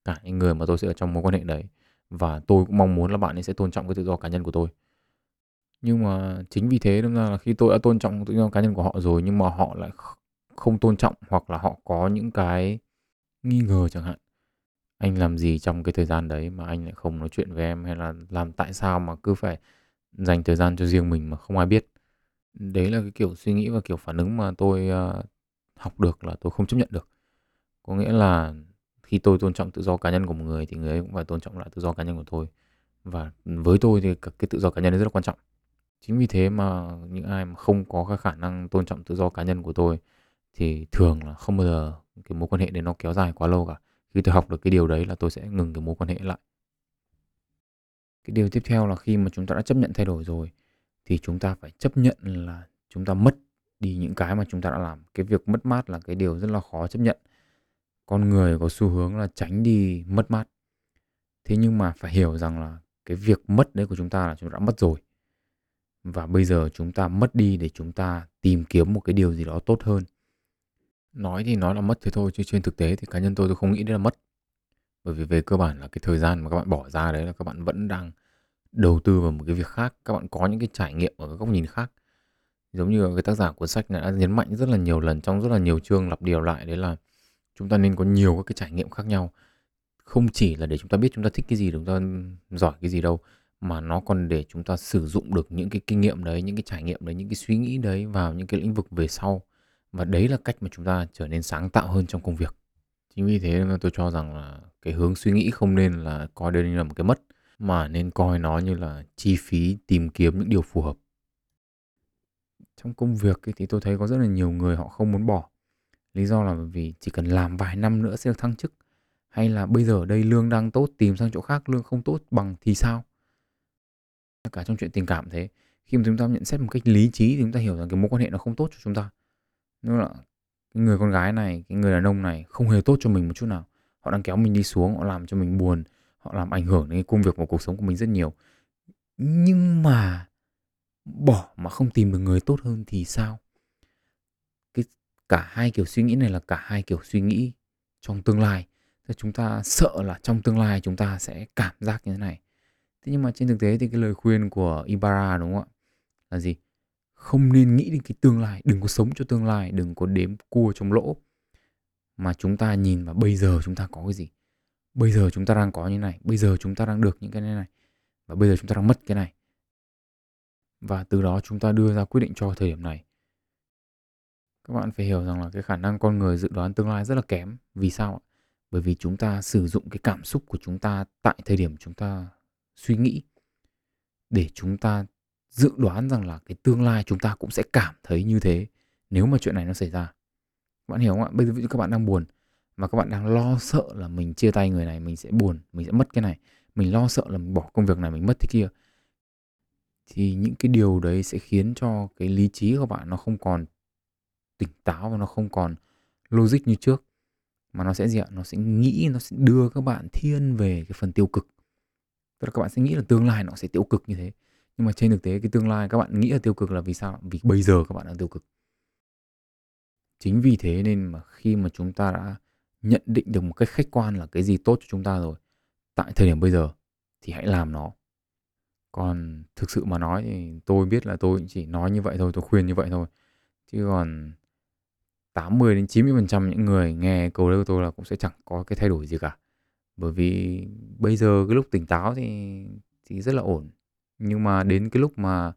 cả những người mà tôi sẽ ở trong mối quan hệ đấy. Và tôi cũng mong muốn là bạn ấy sẽ tôn trọng cái tự do cá nhân của tôi. Nhưng mà chính vì thế nên là khi tôi đã tôn trọng tự do cá nhân của họ rồi nhưng mà họ lại không tôn trọng hoặc là họ có những cái nghi ngờ chẳng hạn, anh làm gì trong cái thời gian đấy mà anh lại không nói chuyện với em hay là làm tại sao mà cứ phải dành thời gian cho riêng mình mà không ai biết đấy là cái kiểu suy nghĩ và kiểu phản ứng mà tôi uh, học được là tôi không chấp nhận được. Có nghĩa là khi tôi tôn trọng tự do cá nhân của một người thì người ấy cũng phải tôn trọng lại tự do cá nhân của tôi. Và với tôi thì cái tự do cá nhân rất là quan trọng. Chính vì thế mà những ai mà không có cái khả năng tôn trọng tự do cá nhân của tôi thì thường là không bao giờ cái mối quan hệ đấy nó kéo dài quá lâu cả. Khi tôi học được cái điều đấy là tôi sẽ ngừng cái mối quan hệ lại. Cái điều tiếp theo là khi mà chúng ta đã chấp nhận thay đổi rồi thì chúng ta phải chấp nhận là chúng ta mất đi những cái mà chúng ta đã làm. Cái việc mất mát là cái điều rất là khó chấp nhận. Con người có xu hướng là tránh đi mất mát. Thế nhưng mà phải hiểu rằng là cái việc mất đấy của chúng ta là chúng ta đã mất rồi. Và bây giờ chúng ta mất đi để chúng ta tìm kiếm một cái điều gì đó tốt hơn. Nói thì nói là mất thế thôi, chứ trên thực tế thì cá nhân tôi tôi không nghĩ đấy là mất. Bởi vì về cơ bản là cái thời gian mà các bạn bỏ ra đấy là các bạn vẫn đang đầu tư vào một cái việc khác, các bạn có những cái trải nghiệm ở cái góc nhìn khác. Giống như cái tác giả cuốn sách này đã nhấn mạnh rất là nhiều lần trong rất là nhiều chương lặp điều lại đấy là chúng ta nên có nhiều các cái trải nghiệm khác nhau. Không chỉ là để chúng ta biết chúng ta thích cái gì chúng ta giỏi cái gì đâu, mà nó còn để chúng ta sử dụng được những cái kinh nghiệm đấy, những cái trải nghiệm đấy, những cái suy nghĩ đấy vào những cái lĩnh vực về sau. Và đấy là cách mà chúng ta trở nên sáng tạo hơn trong công việc. Chính vì thế tôi cho rằng là cái hướng suy nghĩ không nên là coi đây như là một cái mất mà nên coi nó như là chi phí tìm kiếm những điều phù hợp. Trong công việc ấy, thì tôi thấy có rất là nhiều người họ không muốn bỏ. Lý do là vì chỉ cần làm vài năm nữa sẽ được thăng chức. Hay là bây giờ ở đây lương đang tốt tìm sang chỗ khác lương không tốt bằng thì sao? Cả trong chuyện tình cảm thế khi mà chúng ta nhận xét một cách lý trí thì chúng ta hiểu rằng cái mối quan hệ nó không tốt cho chúng ta. Nếu là cái người con gái này cái người đàn ông này không hề tốt cho mình một chút nào. Họ đang kéo mình đi xuống họ làm cho mình buồn họ làm ảnh hưởng đến công việc và cuộc sống của mình rất nhiều. Nhưng mà bỏ mà không tìm được người tốt hơn thì sao? Cái cả hai kiểu suy nghĩ này là cả hai kiểu suy nghĩ trong tương lai. Chúng ta sợ là trong tương lai chúng ta sẽ cảm giác như thế này. Thế nhưng mà trên thực tế thì cái lời khuyên của Ibarra đúng không ạ? Là gì? Không nên nghĩ đến cái tương lai, đừng có sống cho tương lai, đừng có đếm cua trong lỗ. Mà chúng ta nhìn vào bây giờ chúng ta có cái gì? Bây giờ chúng ta đang có như này, bây giờ chúng ta đang được những cái này này, và bây giờ chúng ta đang mất cái này và từ đó chúng ta đưa ra quyết định cho thời điểm này. Các bạn phải hiểu rằng là cái khả năng con người dự đoán tương lai rất là kém. Vì sao ạ? Bởi vì chúng ta sử dụng cái cảm xúc của chúng ta tại thời điểm chúng ta suy nghĩ, để chúng ta dự đoán rằng là cái tương lai chúng ta cũng sẽ cảm thấy như thế, nếu mà chuyện này nó xảy ra. Các bạn hiểu không ạ? Bây giờ các bạn đang buồn mà các bạn đang lo sợ là mình chia tay người này mình sẽ buồn, mình sẽ mất cái này, mình lo sợ là mình bỏ công việc này mình mất thế kia. Thì những cái điều đấy sẽ khiến cho cái lý trí của bạn nó không còn tỉnh táo và nó không còn logic như trước mà nó sẽ gì ạ? Nó sẽ nghĩ nó sẽ đưa các bạn thiên về cái phần tiêu cực. Tức là các bạn sẽ nghĩ là tương lai nó sẽ tiêu cực như thế. Nhưng mà trên thực tế cái tương lai các bạn nghĩ là tiêu cực là vì sao? Vì bây giờ các bạn đang tiêu cực. Chính vì thế nên mà khi mà chúng ta đã nhận định được một cách khách quan là cái gì tốt cho chúng ta rồi tại thời điểm bây giờ thì hãy làm nó. Còn thực sự mà nói thì tôi biết là tôi chỉ nói như vậy thôi, tôi khuyên như vậy thôi. Chứ còn 80 đến 90% những người nghe câu đấy của tôi là cũng sẽ chẳng có cái thay đổi gì cả. Bởi vì bây giờ cái lúc tỉnh táo thì thì rất là ổn. Nhưng mà đến cái lúc mà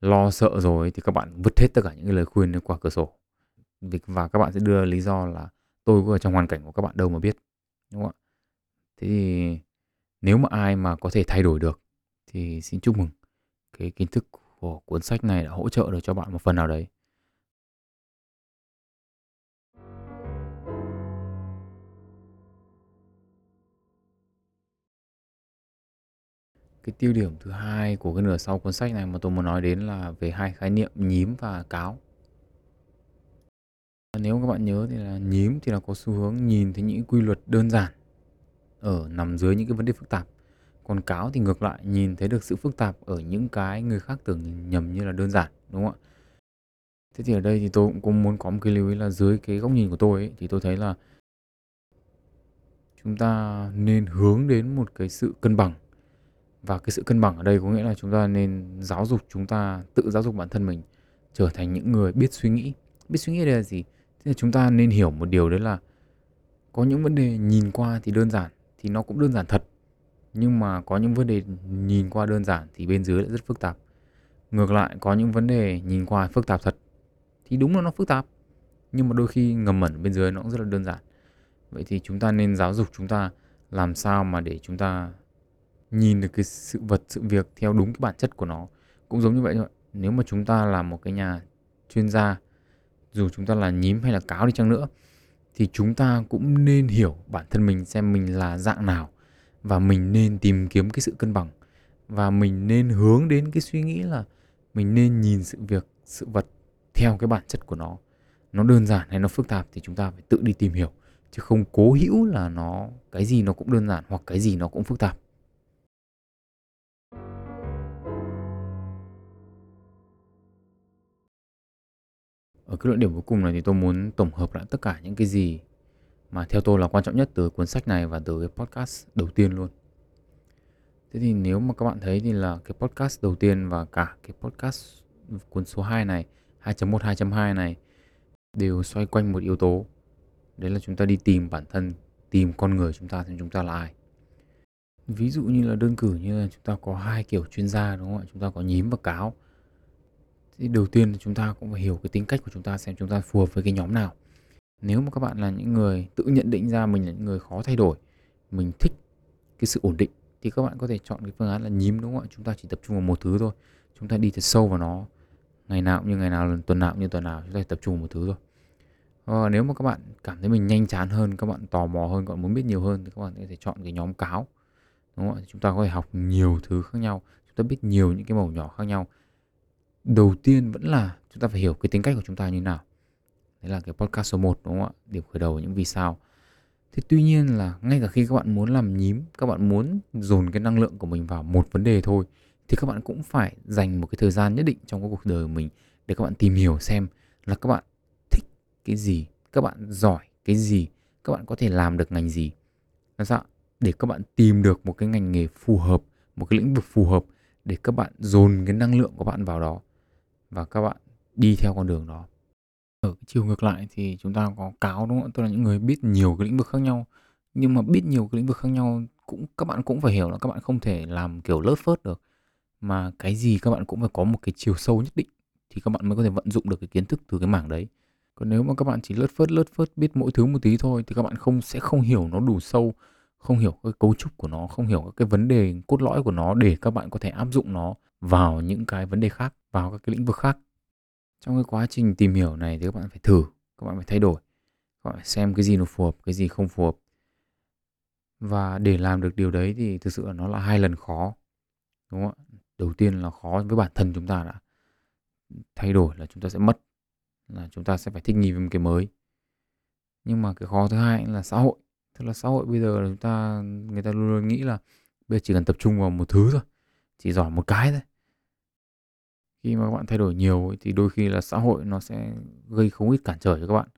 lo sợ rồi thì các bạn vứt hết tất cả những cái lời khuyên qua cửa sổ. Và các bạn sẽ đưa lý do là tôi có ở trong hoàn cảnh của các bạn đâu mà biết. Đúng không ạ? Thế thì nếu mà ai mà có thể thay đổi được thì xin chúc mừng. Cái kiến thức của cuốn sách này đã hỗ trợ được cho bạn một phần nào đấy. Cái tiêu điểm thứ hai của cái nửa sau cuốn sách này mà tôi muốn nói đến là về hai khái niệm nhím và cáo. Nếu các bạn nhớ thì là nhím thì là có xu hướng nhìn thấy những quy luật đơn giản ở nằm dưới những cái vấn đề phức tạp. Còn cáo thì ngược lại nhìn thấy được sự phức tạp ở những cái người khác tưởng nhầm như là đơn giản, đúng không ạ? Thế thì ở đây thì tôi cũng, muốn có một cái lưu ý là dưới cái góc nhìn của tôi ấy, thì tôi thấy là chúng ta nên hướng đến một cái sự cân bằng và cái sự cân bằng ở đây có nghĩa là chúng ta nên giáo dục chúng ta tự giáo dục bản thân mình trở thành những người biết suy nghĩ biết suy nghĩ đây là gì thế là chúng ta nên hiểu một điều đấy là có những vấn đề nhìn qua thì đơn giản thì nó cũng đơn giản thật. Nhưng mà có những vấn đề nhìn qua đơn giản thì bên dưới lại rất phức tạp. Ngược lại, có những vấn đề nhìn qua phức tạp thật thì đúng là nó phức tạp. Nhưng mà đôi khi ngầm mẩn bên dưới nó cũng rất là đơn giản. Vậy thì chúng ta nên giáo dục chúng ta làm sao mà để chúng ta nhìn được cái sự vật, sự việc theo đúng cái bản chất của nó. Cũng giống như vậy thôi. Nếu mà chúng ta là một cái nhà chuyên gia dù chúng ta là nhím hay là cáo đi chăng nữa, thì chúng ta cũng nên hiểu bản thân mình xem mình là dạng nào và mình nên tìm kiếm cái sự cân bằng và mình nên hướng đến cái suy nghĩ là mình nên nhìn sự việc, sự vật theo cái bản chất của nó. Nó đơn giản hay nó phức tạp thì chúng ta phải tự đi tìm hiểu, chứ không cố hữu là nó, cái gì nó cũng đơn giản hoặc cái gì nó cũng phức tạp. Ở cái luận điểm cuối cùng này thì tôi muốn tổng hợp lại tất cả những cái gì mà theo tôi là quan trọng nhất từ cuốn sách này và từ cái podcast đầu tiên luôn. Thế thì nếu mà các bạn thấy thì là cái podcast đầu tiên và cả cái podcast cuốn số 2 này, 2.1 2.2 này đều xoay quanh một yếu tố. Đấy là chúng ta đi tìm bản thân, tìm con người chúng ta xem chúng ta là ai. Ví dụ như là đơn cử như là chúng ta có hai kiểu chuyên gia đúng không ạ? Chúng ta có nhím và cáo thì đầu tiên chúng ta cũng phải hiểu cái tính cách của chúng ta xem chúng ta phù hợp với cái nhóm nào. Nếu mà các bạn là những người tự nhận định ra mình là những người khó thay đổi, mình thích cái sự ổn định, thì các bạn có thể chọn cái phương án là nhím, đúng không ạ? Chúng ta chỉ tập trung vào một thứ thôi. Chúng ta đi thật sâu vào nó. Ngày nào cũng như ngày nào, tuần nào cũng như tuần nào, chúng ta tập trung vào một thứ thôi. Và nếu mà các bạn cảm thấy mình nhanh chán hơn, các bạn tò mò hơn, các bạn muốn biết nhiều hơn thì các bạn có thể chọn cái nhóm cáo, đúng không ạ? Chúng ta có thể học nhiều thứ khác nhau. Chúng ta biết nhiều những cái màu nhỏ khác nhau đầu tiên vẫn là chúng ta phải hiểu cái tính cách của chúng ta như nào. Đấy là cái podcast số 1 đúng không ạ? Điểm khởi đầu những vì sao. Thế tuy nhiên là ngay cả khi các bạn muốn làm nhím, các bạn muốn dồn cái năng lượng của mình vào một vấn đề thôi, thì các bạn cũng phải dành một cái thời gian nhất định trong cái cuộc đời của mình để các bạn tìm hiểu xem là các bạn thích cái gì, các bạn giỏi cái gì, các bạn có thể làm được ngành gì. Làm sao để các bạn tìm được một cái ngành nghề phù hợp, một cái lĩnh vực phù hợp để các bạn dồn cái năng lượng của bạn vào đó và các bạn đi theo con đường đó. Ở chiều ngược lại thì chúng ta có cáo, đúng không tức là những người biết nhiều cái lĩnh vực khác nhau. Nhưng mà biết nhiều cái lĩnh vực khác nhau cũng, các bạn cũng phải hiểu là các bạn không thể làm kiểu lớp phớt được. Mà cái gì các bạn cũng phải có một cái chiều sâu nhất định thì các bạn mới có thể vận dụng được cái kiến thức từ cái mảng đấy. Còn nếu mà các bạn chỉ lướt phớt lướt phớt, biết mỗi thứ một tí thôi thì các bạn không, sẽ không hiểu nó đủ sâu, không hiểu cái cấu trúc của nó, không hiểu các cái vấn đề cốt lõi của nó để các bạn có thể áp dụng nó vào những cái vấn đề khác, vào các cái lĩnh vực khác. Trong cái quá trình tìm hiểu này thì các bạn phải thử, các bạn phải thay đổi. Các bạn phải xem cái gì nó phù hợp, cái gì không phù hợp. Và để làm được điều đấy thì thực sự là nó là hai lần khó, đúng không ạ? Đầu tiên là khó với bản thân chúng ta đã thay đổi là chúng ta sẽ mất, là chúng ta sẽ phải thích nghi với một cái mới. Nhưng mà cái khó thứ hai là xã hội. Tức là xã hội bây giờ là chúng ta, người ta luôn luôn nghĩ là bây giờ chỉ cần tập trung vào một thứ thôi, chỉ giỏi một cái thôi khi mà các bạn thay đổi nhiều thì đôi khi là xã hội nó sẽ gây không ít cản trở cho các bạn.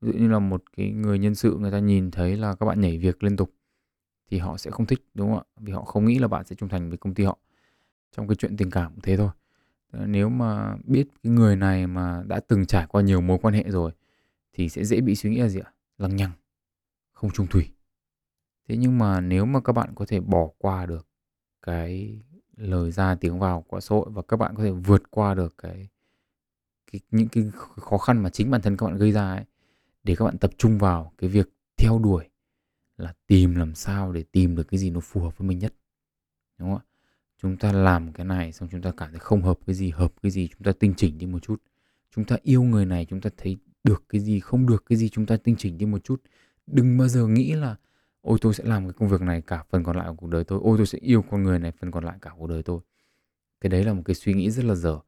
Ví dụ như là một cái người nhân sự người ta nhìn thấy là các bạn nhảy việc liên tục, thì họ sẽ không thích, đúng không ạ? Vì họ không nghĩ là bạn sẽ trung thành với công ty họ. Trong cái chuyện tình cảm cũng thế thôi. Ờ, nếu mà biết cái người này mà đã từng trải qua nhiều mối quan hệ rồi, thì sẽ dễ bị suy nghĩ là gì ạ? Lăng nhăng không trung thủy. Thế nhưng mà nếu mà các bạn có thể bỏ qua được cái lời ra tiếng vào của xã hội và các bạn có thể vượt qua được cái, cái những cái khó khăn mà chính bản thân các bạn gây ra ấy để các bạn tập trung vào cái việc theo đuổi là tìm làm sao để tìm được cái gì nó phù hợp với mình nhất. Đúng không ạ? Chúng ta làm cái này xong chúng ta cảm thấy không hợp cái gì hợp cái gì chúng ta tinh chỉnh đi một chút. Chúng ta yêu người này chúng ta thấy được cái gì không được cái gì chúng ta tinh chỉnh đi một chút. Đừng bao giờ nghĩ là ôi, tôi sẽ làm cái công việc này cả phần còn lại của cuộc đời tôi. Ôi, tôi sẽ yêu con người này phần còn lại cả cuộc đời tôi. Cái đấy là một cái suy nghĩ rất là dở.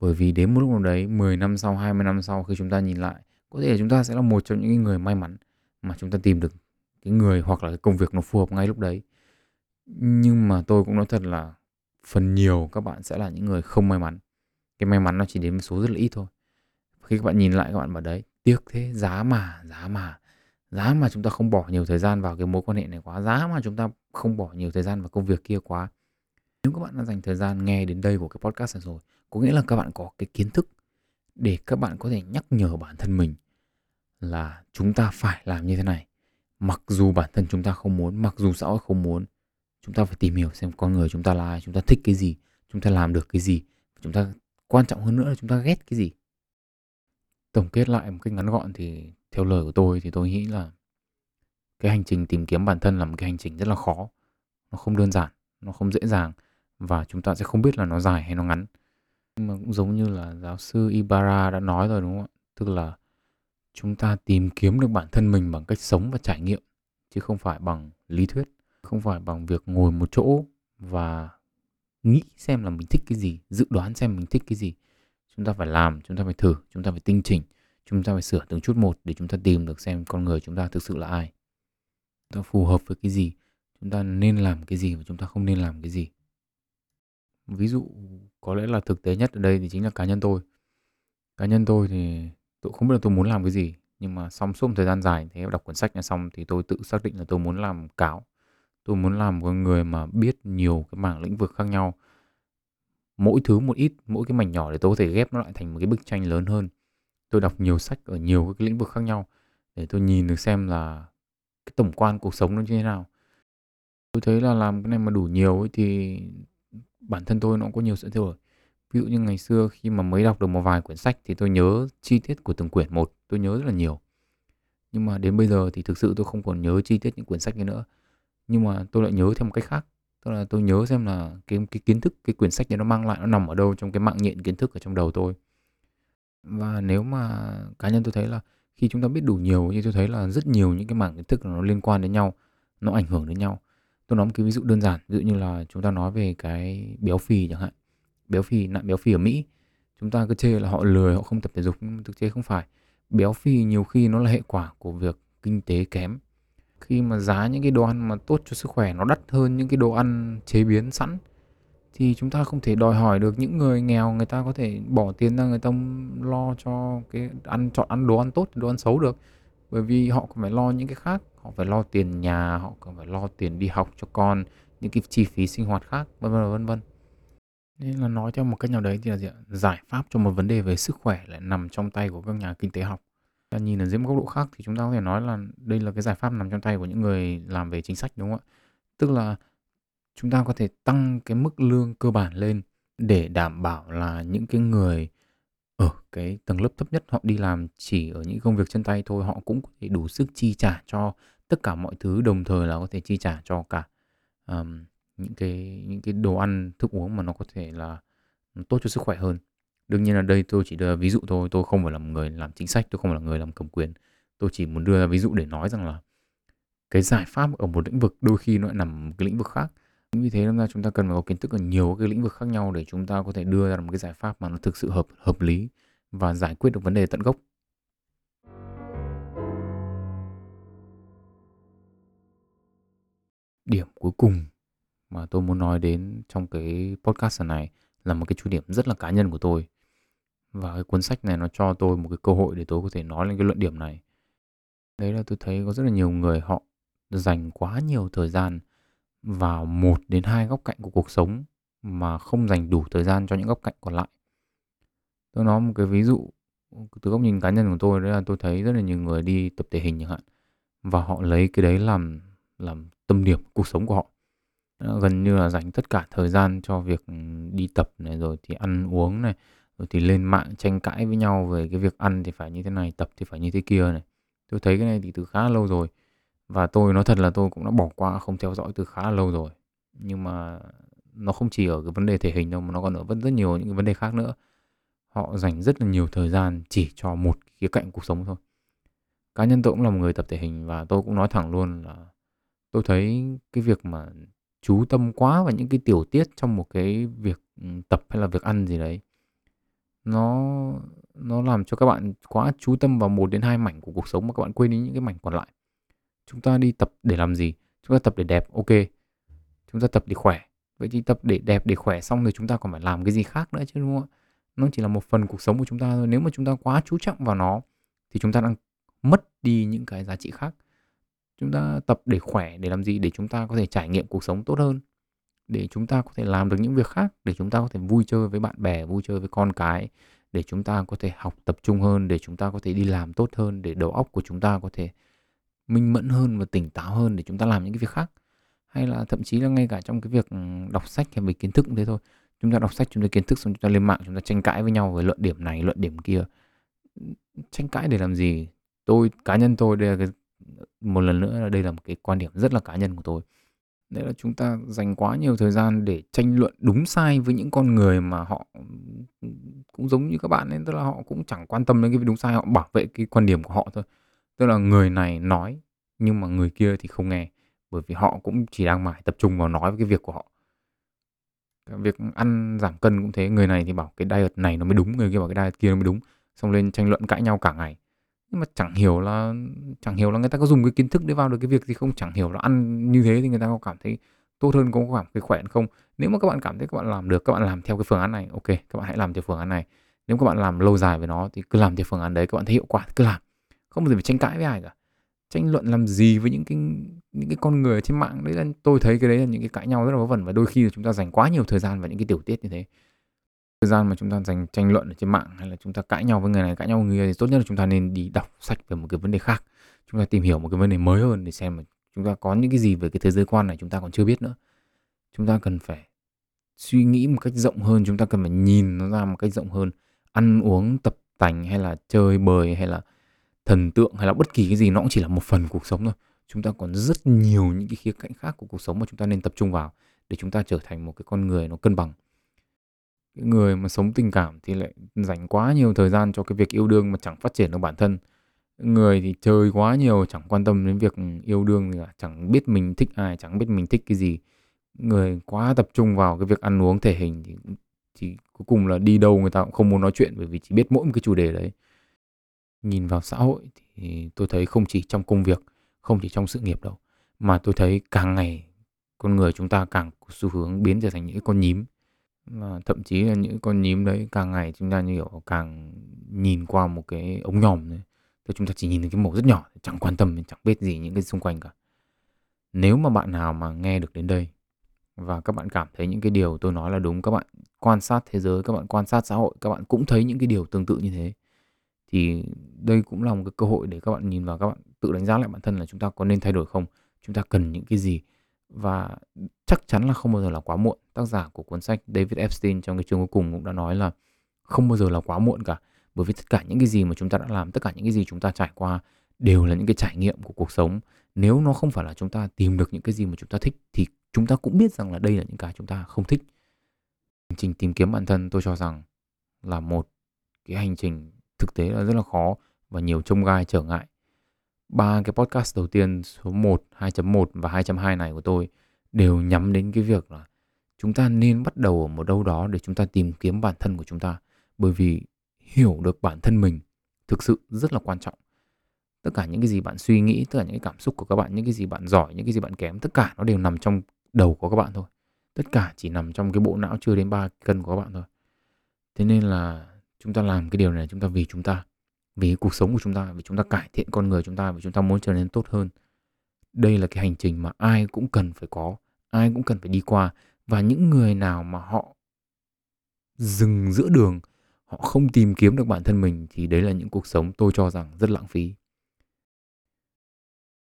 Bởi vì đến một lúc nào đấy 10 năm sau 20 năm sau, khi chúng ta nhìn lại, có thể chúng ta sẽ là một trong những người may mắn mà chúng ta tìm được cái người hoặc là cái công việc nó phù hợp ngay lúc đấy. Nhưng mà tôi cũng nói thật là phần nhiều các bạn sẽ là những người không may mắn. Cái may mắn nó chỉ đến một số rất là ít thôi. Khi các bạn nhìn lại các bạn bảo đấy, tiếc thế, giá mà giá mà giá mà chúng ta không bỏ nhiều thời gian vào cái mối quan hệ này quá, giá mà chúng ta không bỏ nhiều thời gian vào công việc kia quá. Nếu các bạn đã dành thời gian nghe đến đây của cái podcast này rồi, có nghĩa là các bạn có cái kiến thức để các bạn có thể nhắc nhở bản thân mình là chúng ta phải làm như thế này. Mặc dù bản thân chúng ta không muốn, mặc dù xã hội không muốn, chúng ta phải tìm hiểu xem con người chúng ta là ai, chúng ta thích cái gì, chúng ta làm được cái gì. Chúng ta quan trọng hơn nữa là chúng ta ghét cái gì. Tổng kết lại một cách ngắn gọn thì theo lời của tôi thì tôi nghĩ là cái hành trình tìm kiếm bản thân là một cái hành trình rất là khó. Nó không đơn giản, nó không dễ dàng và chúng ta sẽ không biết là nó dài hay nó ngắn. Nhưng mà cũng giống như là giáo sư Ibarra đã nói rồi, đúng không ạ? Tức là chúng ta tìm kiếm được bản thân mình bằng cách sống và trải nghiệm, chứ không phải bằng lý thuyết, không phải bằng việc ngồi một chỗ và nghĩ xem là mình thích cái gì, dự đoán xem mình thích cái gì. Chúng ta phải làm, chúng ta phải thử, chúng ta phải tinh chỉnh chúng ta phải sửa từng chút một để chúng ta tìm được xem con người chúng ta thực sự là ai. Chúng ta phù hợp với cái gì? Chúng ta nên làm cái gì và chúng ta không nên làm cái gì? Ví dụ, có lẽ là thực tế nhất ở đây thì chính là cá nhân tôi. Cá nhân tôi thì tôi không biết là tôi muốn làm cái gì, nhưng mà xong suốt một thời gian dài thế đọc cuốn sách này xong thì tôi tự xác định là tôi muốn làm cáo. Tôi muốn làm một người mà biết nhiều cái mảng lĩnh vực khác nhau. Mỗi thứ một ít, mỗi cái mảnh nhỏ để tôi có thể ghép nó lại thành một cái bức tranh lớn hơn tôi đọc nhiều sách ở nhiều cái lĩnh vực khác nhau để tôi nhìn được xem là cái tổng quan cuộc sống nó như thế nào. Tôi thấy là làm cái này mà đủ nhiều ấy thì bản thân tôi nó cũng có nhiều sự thay đổi. Ví dụ như ngày xưa khi mà mới đọc được một vài quyển sách thì tôi nhớ chi tiết của từng quyển một, tôi nhớ rất là nhiều. Nhưng mà đến bây giờ thì thực sự tôi không còn nhớ chi tiết những quyển sách nữa. Nhưng mà tôi lại nhớ theo một cách khác, tức là tôi nhớ xem là cái cái kiến thức, cái quyển sách này nó mang lại, nó nằm ở đâu trong cái mạng nhện kiến thức ở trong đầu tôi và nếu mà cá nhân tôi thấy là khi chúng ta biết đủ nhiều thì tôi thấy là rất nhiều những cái mảng kiến thức nó liên quan đến nhau, nó ảnh hưởng đến nhau. Tôi nói một cái ví dụ đơn giản, ví dụ như là chúng ta nói về cái béo phì chẳng hạn. Béo phì, nạn béo phì ở Mỹ, chúng ta cứ chê là họ lười, họ không tập thể dục, nhưng thực tế không phải. Béo phì nhiều khi nó là hệ quả của việc kinh tế kém. Khi mà giá những cái đồ ăn mà tốt cho sức khỏe nó đắt hơn những cái đồ ăn chế biến sẵn thì chúng ta không thể đòi hỏi được những người nghèo người ta có thể bỏ tiền ra người ta lo cho cái ăn, chọn ăn đồ ăn tốt, đồ ăn xấu được. Bởi vì họ còn phải lo những cái khác. Họ phải lo tiền nhà, họ còn phải lo tiền đi học cho con, những cái chi phí sinh hoạt khác, vân vân vân vân. Nên là nói theo một cách nào đấy thì là gì ạ? giải pháp cho một vấn đề về sức khỏe lại nằm trong tay của các nhà kinh tế học. Ta nhìn ở dưới một góc độ khác thì chúng ta có thể nói là đây là cái giải pháp nằm trong tay của những người làm về chính sách, đúng không ạ? Tức là chúng ta có thể tăng cái mức lương cơ bản lên để đảm bảo là những cái người ở cái tầng lớp thấp nhất họ đi làm chỉ ở những công việc chân tay thôi, họ cũng có thể đủ sức chi trả cho tất cả mọi thứ, đồng thời là có thể chi trả cho cả, um, những cái những cái đồ ăn, thức uống mà nó có thể là tốt cho sức khỏe hơn. Đương nhiên là đây tôi chỉ đưa ví dụ thôi, tôi không phải là một người làm chính sách, tôi không phải là người làm cầm quyền. Tôi chỉ muốn đưa ra ví dụ để nói rằng là cái giải pháp ở một lĩnh vực đôi khi nó lại nằm cái lĩnh vực khác. Vì thế nên là chúng ta cần phải có kiến thức ở nhiều cái lĩnh vực khác nhau để chúng ta có thể đưa ra một cái giải pháp mà nó thực sự hợp hợp lý và giải quyết được vấn đề tận gốc. Điểm cuối cùng mà tôi muốn nói đến trong cái podcast này là một cái chủ điểm rất là cá nhân của tôi. Và cái cuốn sách này nó cho tôi một cái cơ hội để tôi có thể nói lên cái luận điểm này. Đấy là tôi thấy có rất là nhiều người họ dành quá nhiều thời gian vào một đến hai góc cạnh của cuộc sống mà không dành đủ thời gian cho những góc cạnh còn lại. Tôi nói một cái ví dụ từ góc nhìn cá nhân của tôi đấy là tôi thấy rất là nhiều người đi tập thể hình chẳng hạn và họ lấy cái đấy làm làm tâm điểm cuộc sống của họ. Gần như là dành tất cả thời gian cho việc ừ, đi tập này rồi thì ăn uống này, rồi thì lên mạng tranh cãi với nhau về cái việc ăn thì phải như thế này, tập thì phải như thế kia này. Tôi thấy cái này thì từ khá lâu rồi. Và tôi nói thật là tôi cũng đã bỏ qua, không theo dõi từ khá là lâu rồi. Nhưng mà nó không chỉ ở cái vấn đề thể hình đâu, mà nó còn ở rất rất nhiều những cái vấn đề khác nữa. Họ dành rất là nhiều thời gian chỉ cho một khía cạnh cuộc sống thôi. Cá nhân tôi cũng là một người tập thể hình và tôi cũng nói thẳng luôn là tôi thấy cái việc mà chú tâm quá vào những cái tiểu tiết trong một cái việc ừ, tập hay là việc ăn gì đấy, nó nó làm cho các bạn quá chú tâm vào một đến hai mảnh của cuộc sống mà các bạn quên đi những cái mảnh còn lại. Chúng ta đi tập để làm gì? Chúng ta tập để đẹp, ok. Chúng ta tập để khỏe. Vậy thì tập để đẹp, để khỏe xong rồi chúng ta còn phải làm cái gì khác nữa chứ đúng không ạ? Nó chỉ là một phần cuộc sống của chúng ta thôi. Nếu mà chúng ta quá chú trọng vào nó thì chúng ta đang mất đi những cái giá trị khác. Chúng ta tập để khỏe, để làm gì? Để chúng ta có thể trải nghiệm cuộc sống tốt hơn. Để chúng ta có thể làm được những việc khác, để chúng ta có thể vui chơi với bạn bè, vui chơi với con cái, để chúng ta có thể học tập trung hơn, để chúng ta có thể đi làm tốt hơn, để đầu óc của chúng ta có thể minh mẫn hơn và tỉnh táo hơn để chúng ta làm những cái việc khác. Hay là thậm chí là ngay cả trong cái việc đọc sách hay về kiến thức cũng thế thôi. Chúng ta đọc sách, chúng ta kiến thức xong chúng ta lên mạng chúng ta tranh cãi với nhau về luận điểm này, luận điểm kia. Tranh cãi để làm gì? Tôi cá nhân tôi đây là cái một lần nữa là đây là một cái quan điểm rất là cá nhân của tôi. Đấy là chúng ta dành quá nhiều thời gian để tranh luận đúng sai với những con người mà họ cũng giống như các bạn ấy, tức là họ cũng chẳng quan tâm đến cái đúng sai, họ bảo vệ cái quan điểm của họ thôi. Tức là người này nói nhưng mà người kia thì không nghe, bởi vì họ cũng chỉ đang mải tập trung vào nói với cái việc của họ. Cái việc ăn giảm cân cũng thế, người này thì bảo cái diet này nó mới đúng, người kia bảo cái diet kia nó mới đúng, xong lên tranh luận cãi nhau cả ngày. Nhưng mà chẳng hiểu là chẳng hiểu là người ta có dùng cái kiến thức để vào được cái việc gì không, chẳng hiểu là ăn như thế thì người ta có cảm thấy tốt hơn, có cảm thấy khỏe hơn không. Nếu mà các bạn cảm thấy các bạn làm được, các bạn làm theo cái phương án này, ok, các bạn hãy làm theo phương án này. Nếu các bạn làm lâu dài với nó thì cứ làm theo phương án đấy, các bạn thấy hiệu quả cứ làm. Không bao giờ phải tranh cãi với ai cả. Tranh luận làm gì với những cái những cái con người trên mạng, đấy là, tôi thấy cái đấy là những cái cãi nhau rất là vớ vẩn và đôi khi là chúng ta dành quá nhiều thời gian vào những cái tiểu tiết như thế. Thời gian mà chúng ta dành tranh luận ở trên mạng hay là chúng ta cãi nhau với người này, cãi nhau với người kia thì tốt nhất là chúng ta nên đi đọc sách về một cái vấn đề khác. Chúng ta tìm hiểu một cái vấn đề mới hơn để xem mà chúng ta có những cái gì về cái thế giới quan này chúng ta còn chưa biết nữa. Chúng ta cần phải suy nghĩ một cách rộng hơn, chúng ta cần phải nhìn nó ra một cách rộng hơn. Ăn uống, tập tành hay là chơi bời hay là thần tượng hay là bất kỳ cái gì nó cũng chỉ là một phần cuộc sống thôi. Chúng ta còn rất nhiều những cái khía cạnh khác của cuộc sống mà chúng ta nên tập trung vào để chúng ta trở thành một cái con người nó cân bằng. Cái người mà sống tình cảm thì lại dành quá nhiều thời gian cho cái việc yêu đương mà chẳng phát triển được bản thân. Người thì chơi quá nhiều, chẳng quan tâm đến việc yêu đương gì cả chẳng biết mình thích ai, chẳng biết mình thích cái gì. Người quá tập trung vào cái việc ăn uống thể hình thì thì cuối cùng là đi đâu người ta cũng không muốn nói chuyện bởi vì chỉ biết mỗi một cái chủ đề đấy nhìn vào xã hội thì tôi thấy không chỉ trong công việc không chỉ trong sự nghiệp đâu mà tôi thấy càng ngày con người chúng ta càng có xu hướng biến trở thành những con nhím và thậm chí là những con nhím đấy càng ngày chúng ta như kiểu càng nhìn qua một cái ống nhòm đấy. Thì chúng ta chỉ nhìn thấy cái màu rất nhỏ, chẳng quan tâm, chẳng biết gì những cái xung quanh cả. Nếu mà bạn nào mà nghe được đến đây và các bạn cảm thấy những cái điều tôi nói là đúng, các bạn quan sát thế giới, các bạn quan sát xã hội, các bạn cũng thấy những cái điều tương tự như thế. Thì đây cũng là một cái cơ hội để các bạn nhìn vào các bạn tự đánh giá lại bản thân là chúng ta có nên thay đổi không? Chúng ta cần những cái gì? và chắc chắn là không bao giờ là quá muộn. Tác giả của cuốn sách David Epstein trong cái chương cuối cùng cũng đã nói là không bao giờ là quá muộn cả. Bởi vì tất cả những cái gì mà chúng ta đã làm, tất cả những cái gì chúng ta trải qua đều là những cái trải nghiệm của cuộc sống. Nếu nó không phải là chúng ta tìm được những cái gì mà chúng ta thích thì chúng ta cũng biết rằng là đây là những cái chúng ta không thích. Hành trình tìm kiếm bản thân tôi cho rằng là một cái hành trình thực tế là rất là khó và nhiều trông gai trở ngại. Ba cái podcast đầu tiên số 1, 2.1 và 2.2 này của tôi đều nhắm đến cái việc là chúng ta nên bắt đầu ở một đâu đó để chúng ta tìm kiếm bản thân của chúng ta. Bởi vì hiểu được bản thân mình thực sự rất là quan trọng. Tất cả những cái gì bạn suy nghĩ, tất cả những cái cảm xúc của các bạn, những cái gì bạn giỏi, những cái gì bạn kém, tất cả nó đều nằm trong đầu của các bạn thôi. Tất cả chỉ nằm trong cái bộ não chưa đến 3 cân của các bạn thôi. Thế nên là chúng ta làm cái điều này chúng ta vì chúng ta, vì cuộc sống của chúng ta, vì chúng ta cải thiện con người chúng ta, vì chúng ta muốn trở nên tốt hơn. Đây là cái hành trình mà ai cũng cần phải có, ai cũng cần phải đi qua. Và những người nào mà họ dừng giữa đường, họ không tìm kiếm được bản thân mình thì đấy là những cuộc sống tôi cho rằng rất lãng phí.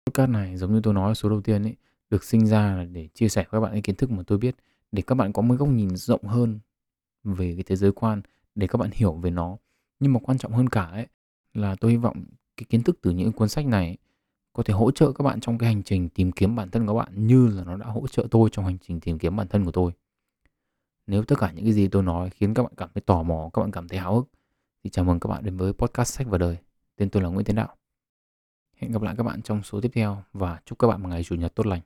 Podcast này, giống như tôi nói, số đầu tiên ấy, được sinh ra là để chia sẻ với các bạn cái kiến thức mà tôi biết, để các bạn có một góc nhìn rộng hơn về cái thế giới quan để các bạn hiểu về nó nhưng mà quan trọng hơn cả ấy là tôi hy vọng cái kiến thức từ những cuốn sách này có thể hỗ trợ các bạn trong cái hành trình tìm kiếm bản thân các bạn như là nó đã hỗ trợ tôi trong hành trình tìm kiếm bản thân của tôi. Nếu tất cả những cái gì tôi nói khiến các bạn cảm thấy tò mò, các bạn cảm thấy háo hức thì chào mừng các bạn đến với podcast sách và đời. Tên tôi là Nguyễn Tiến Đạo. Hẹn gặp lại các bạn trong số tiếp theo và chúc các bạn một ngày chủ nhật tốt lành.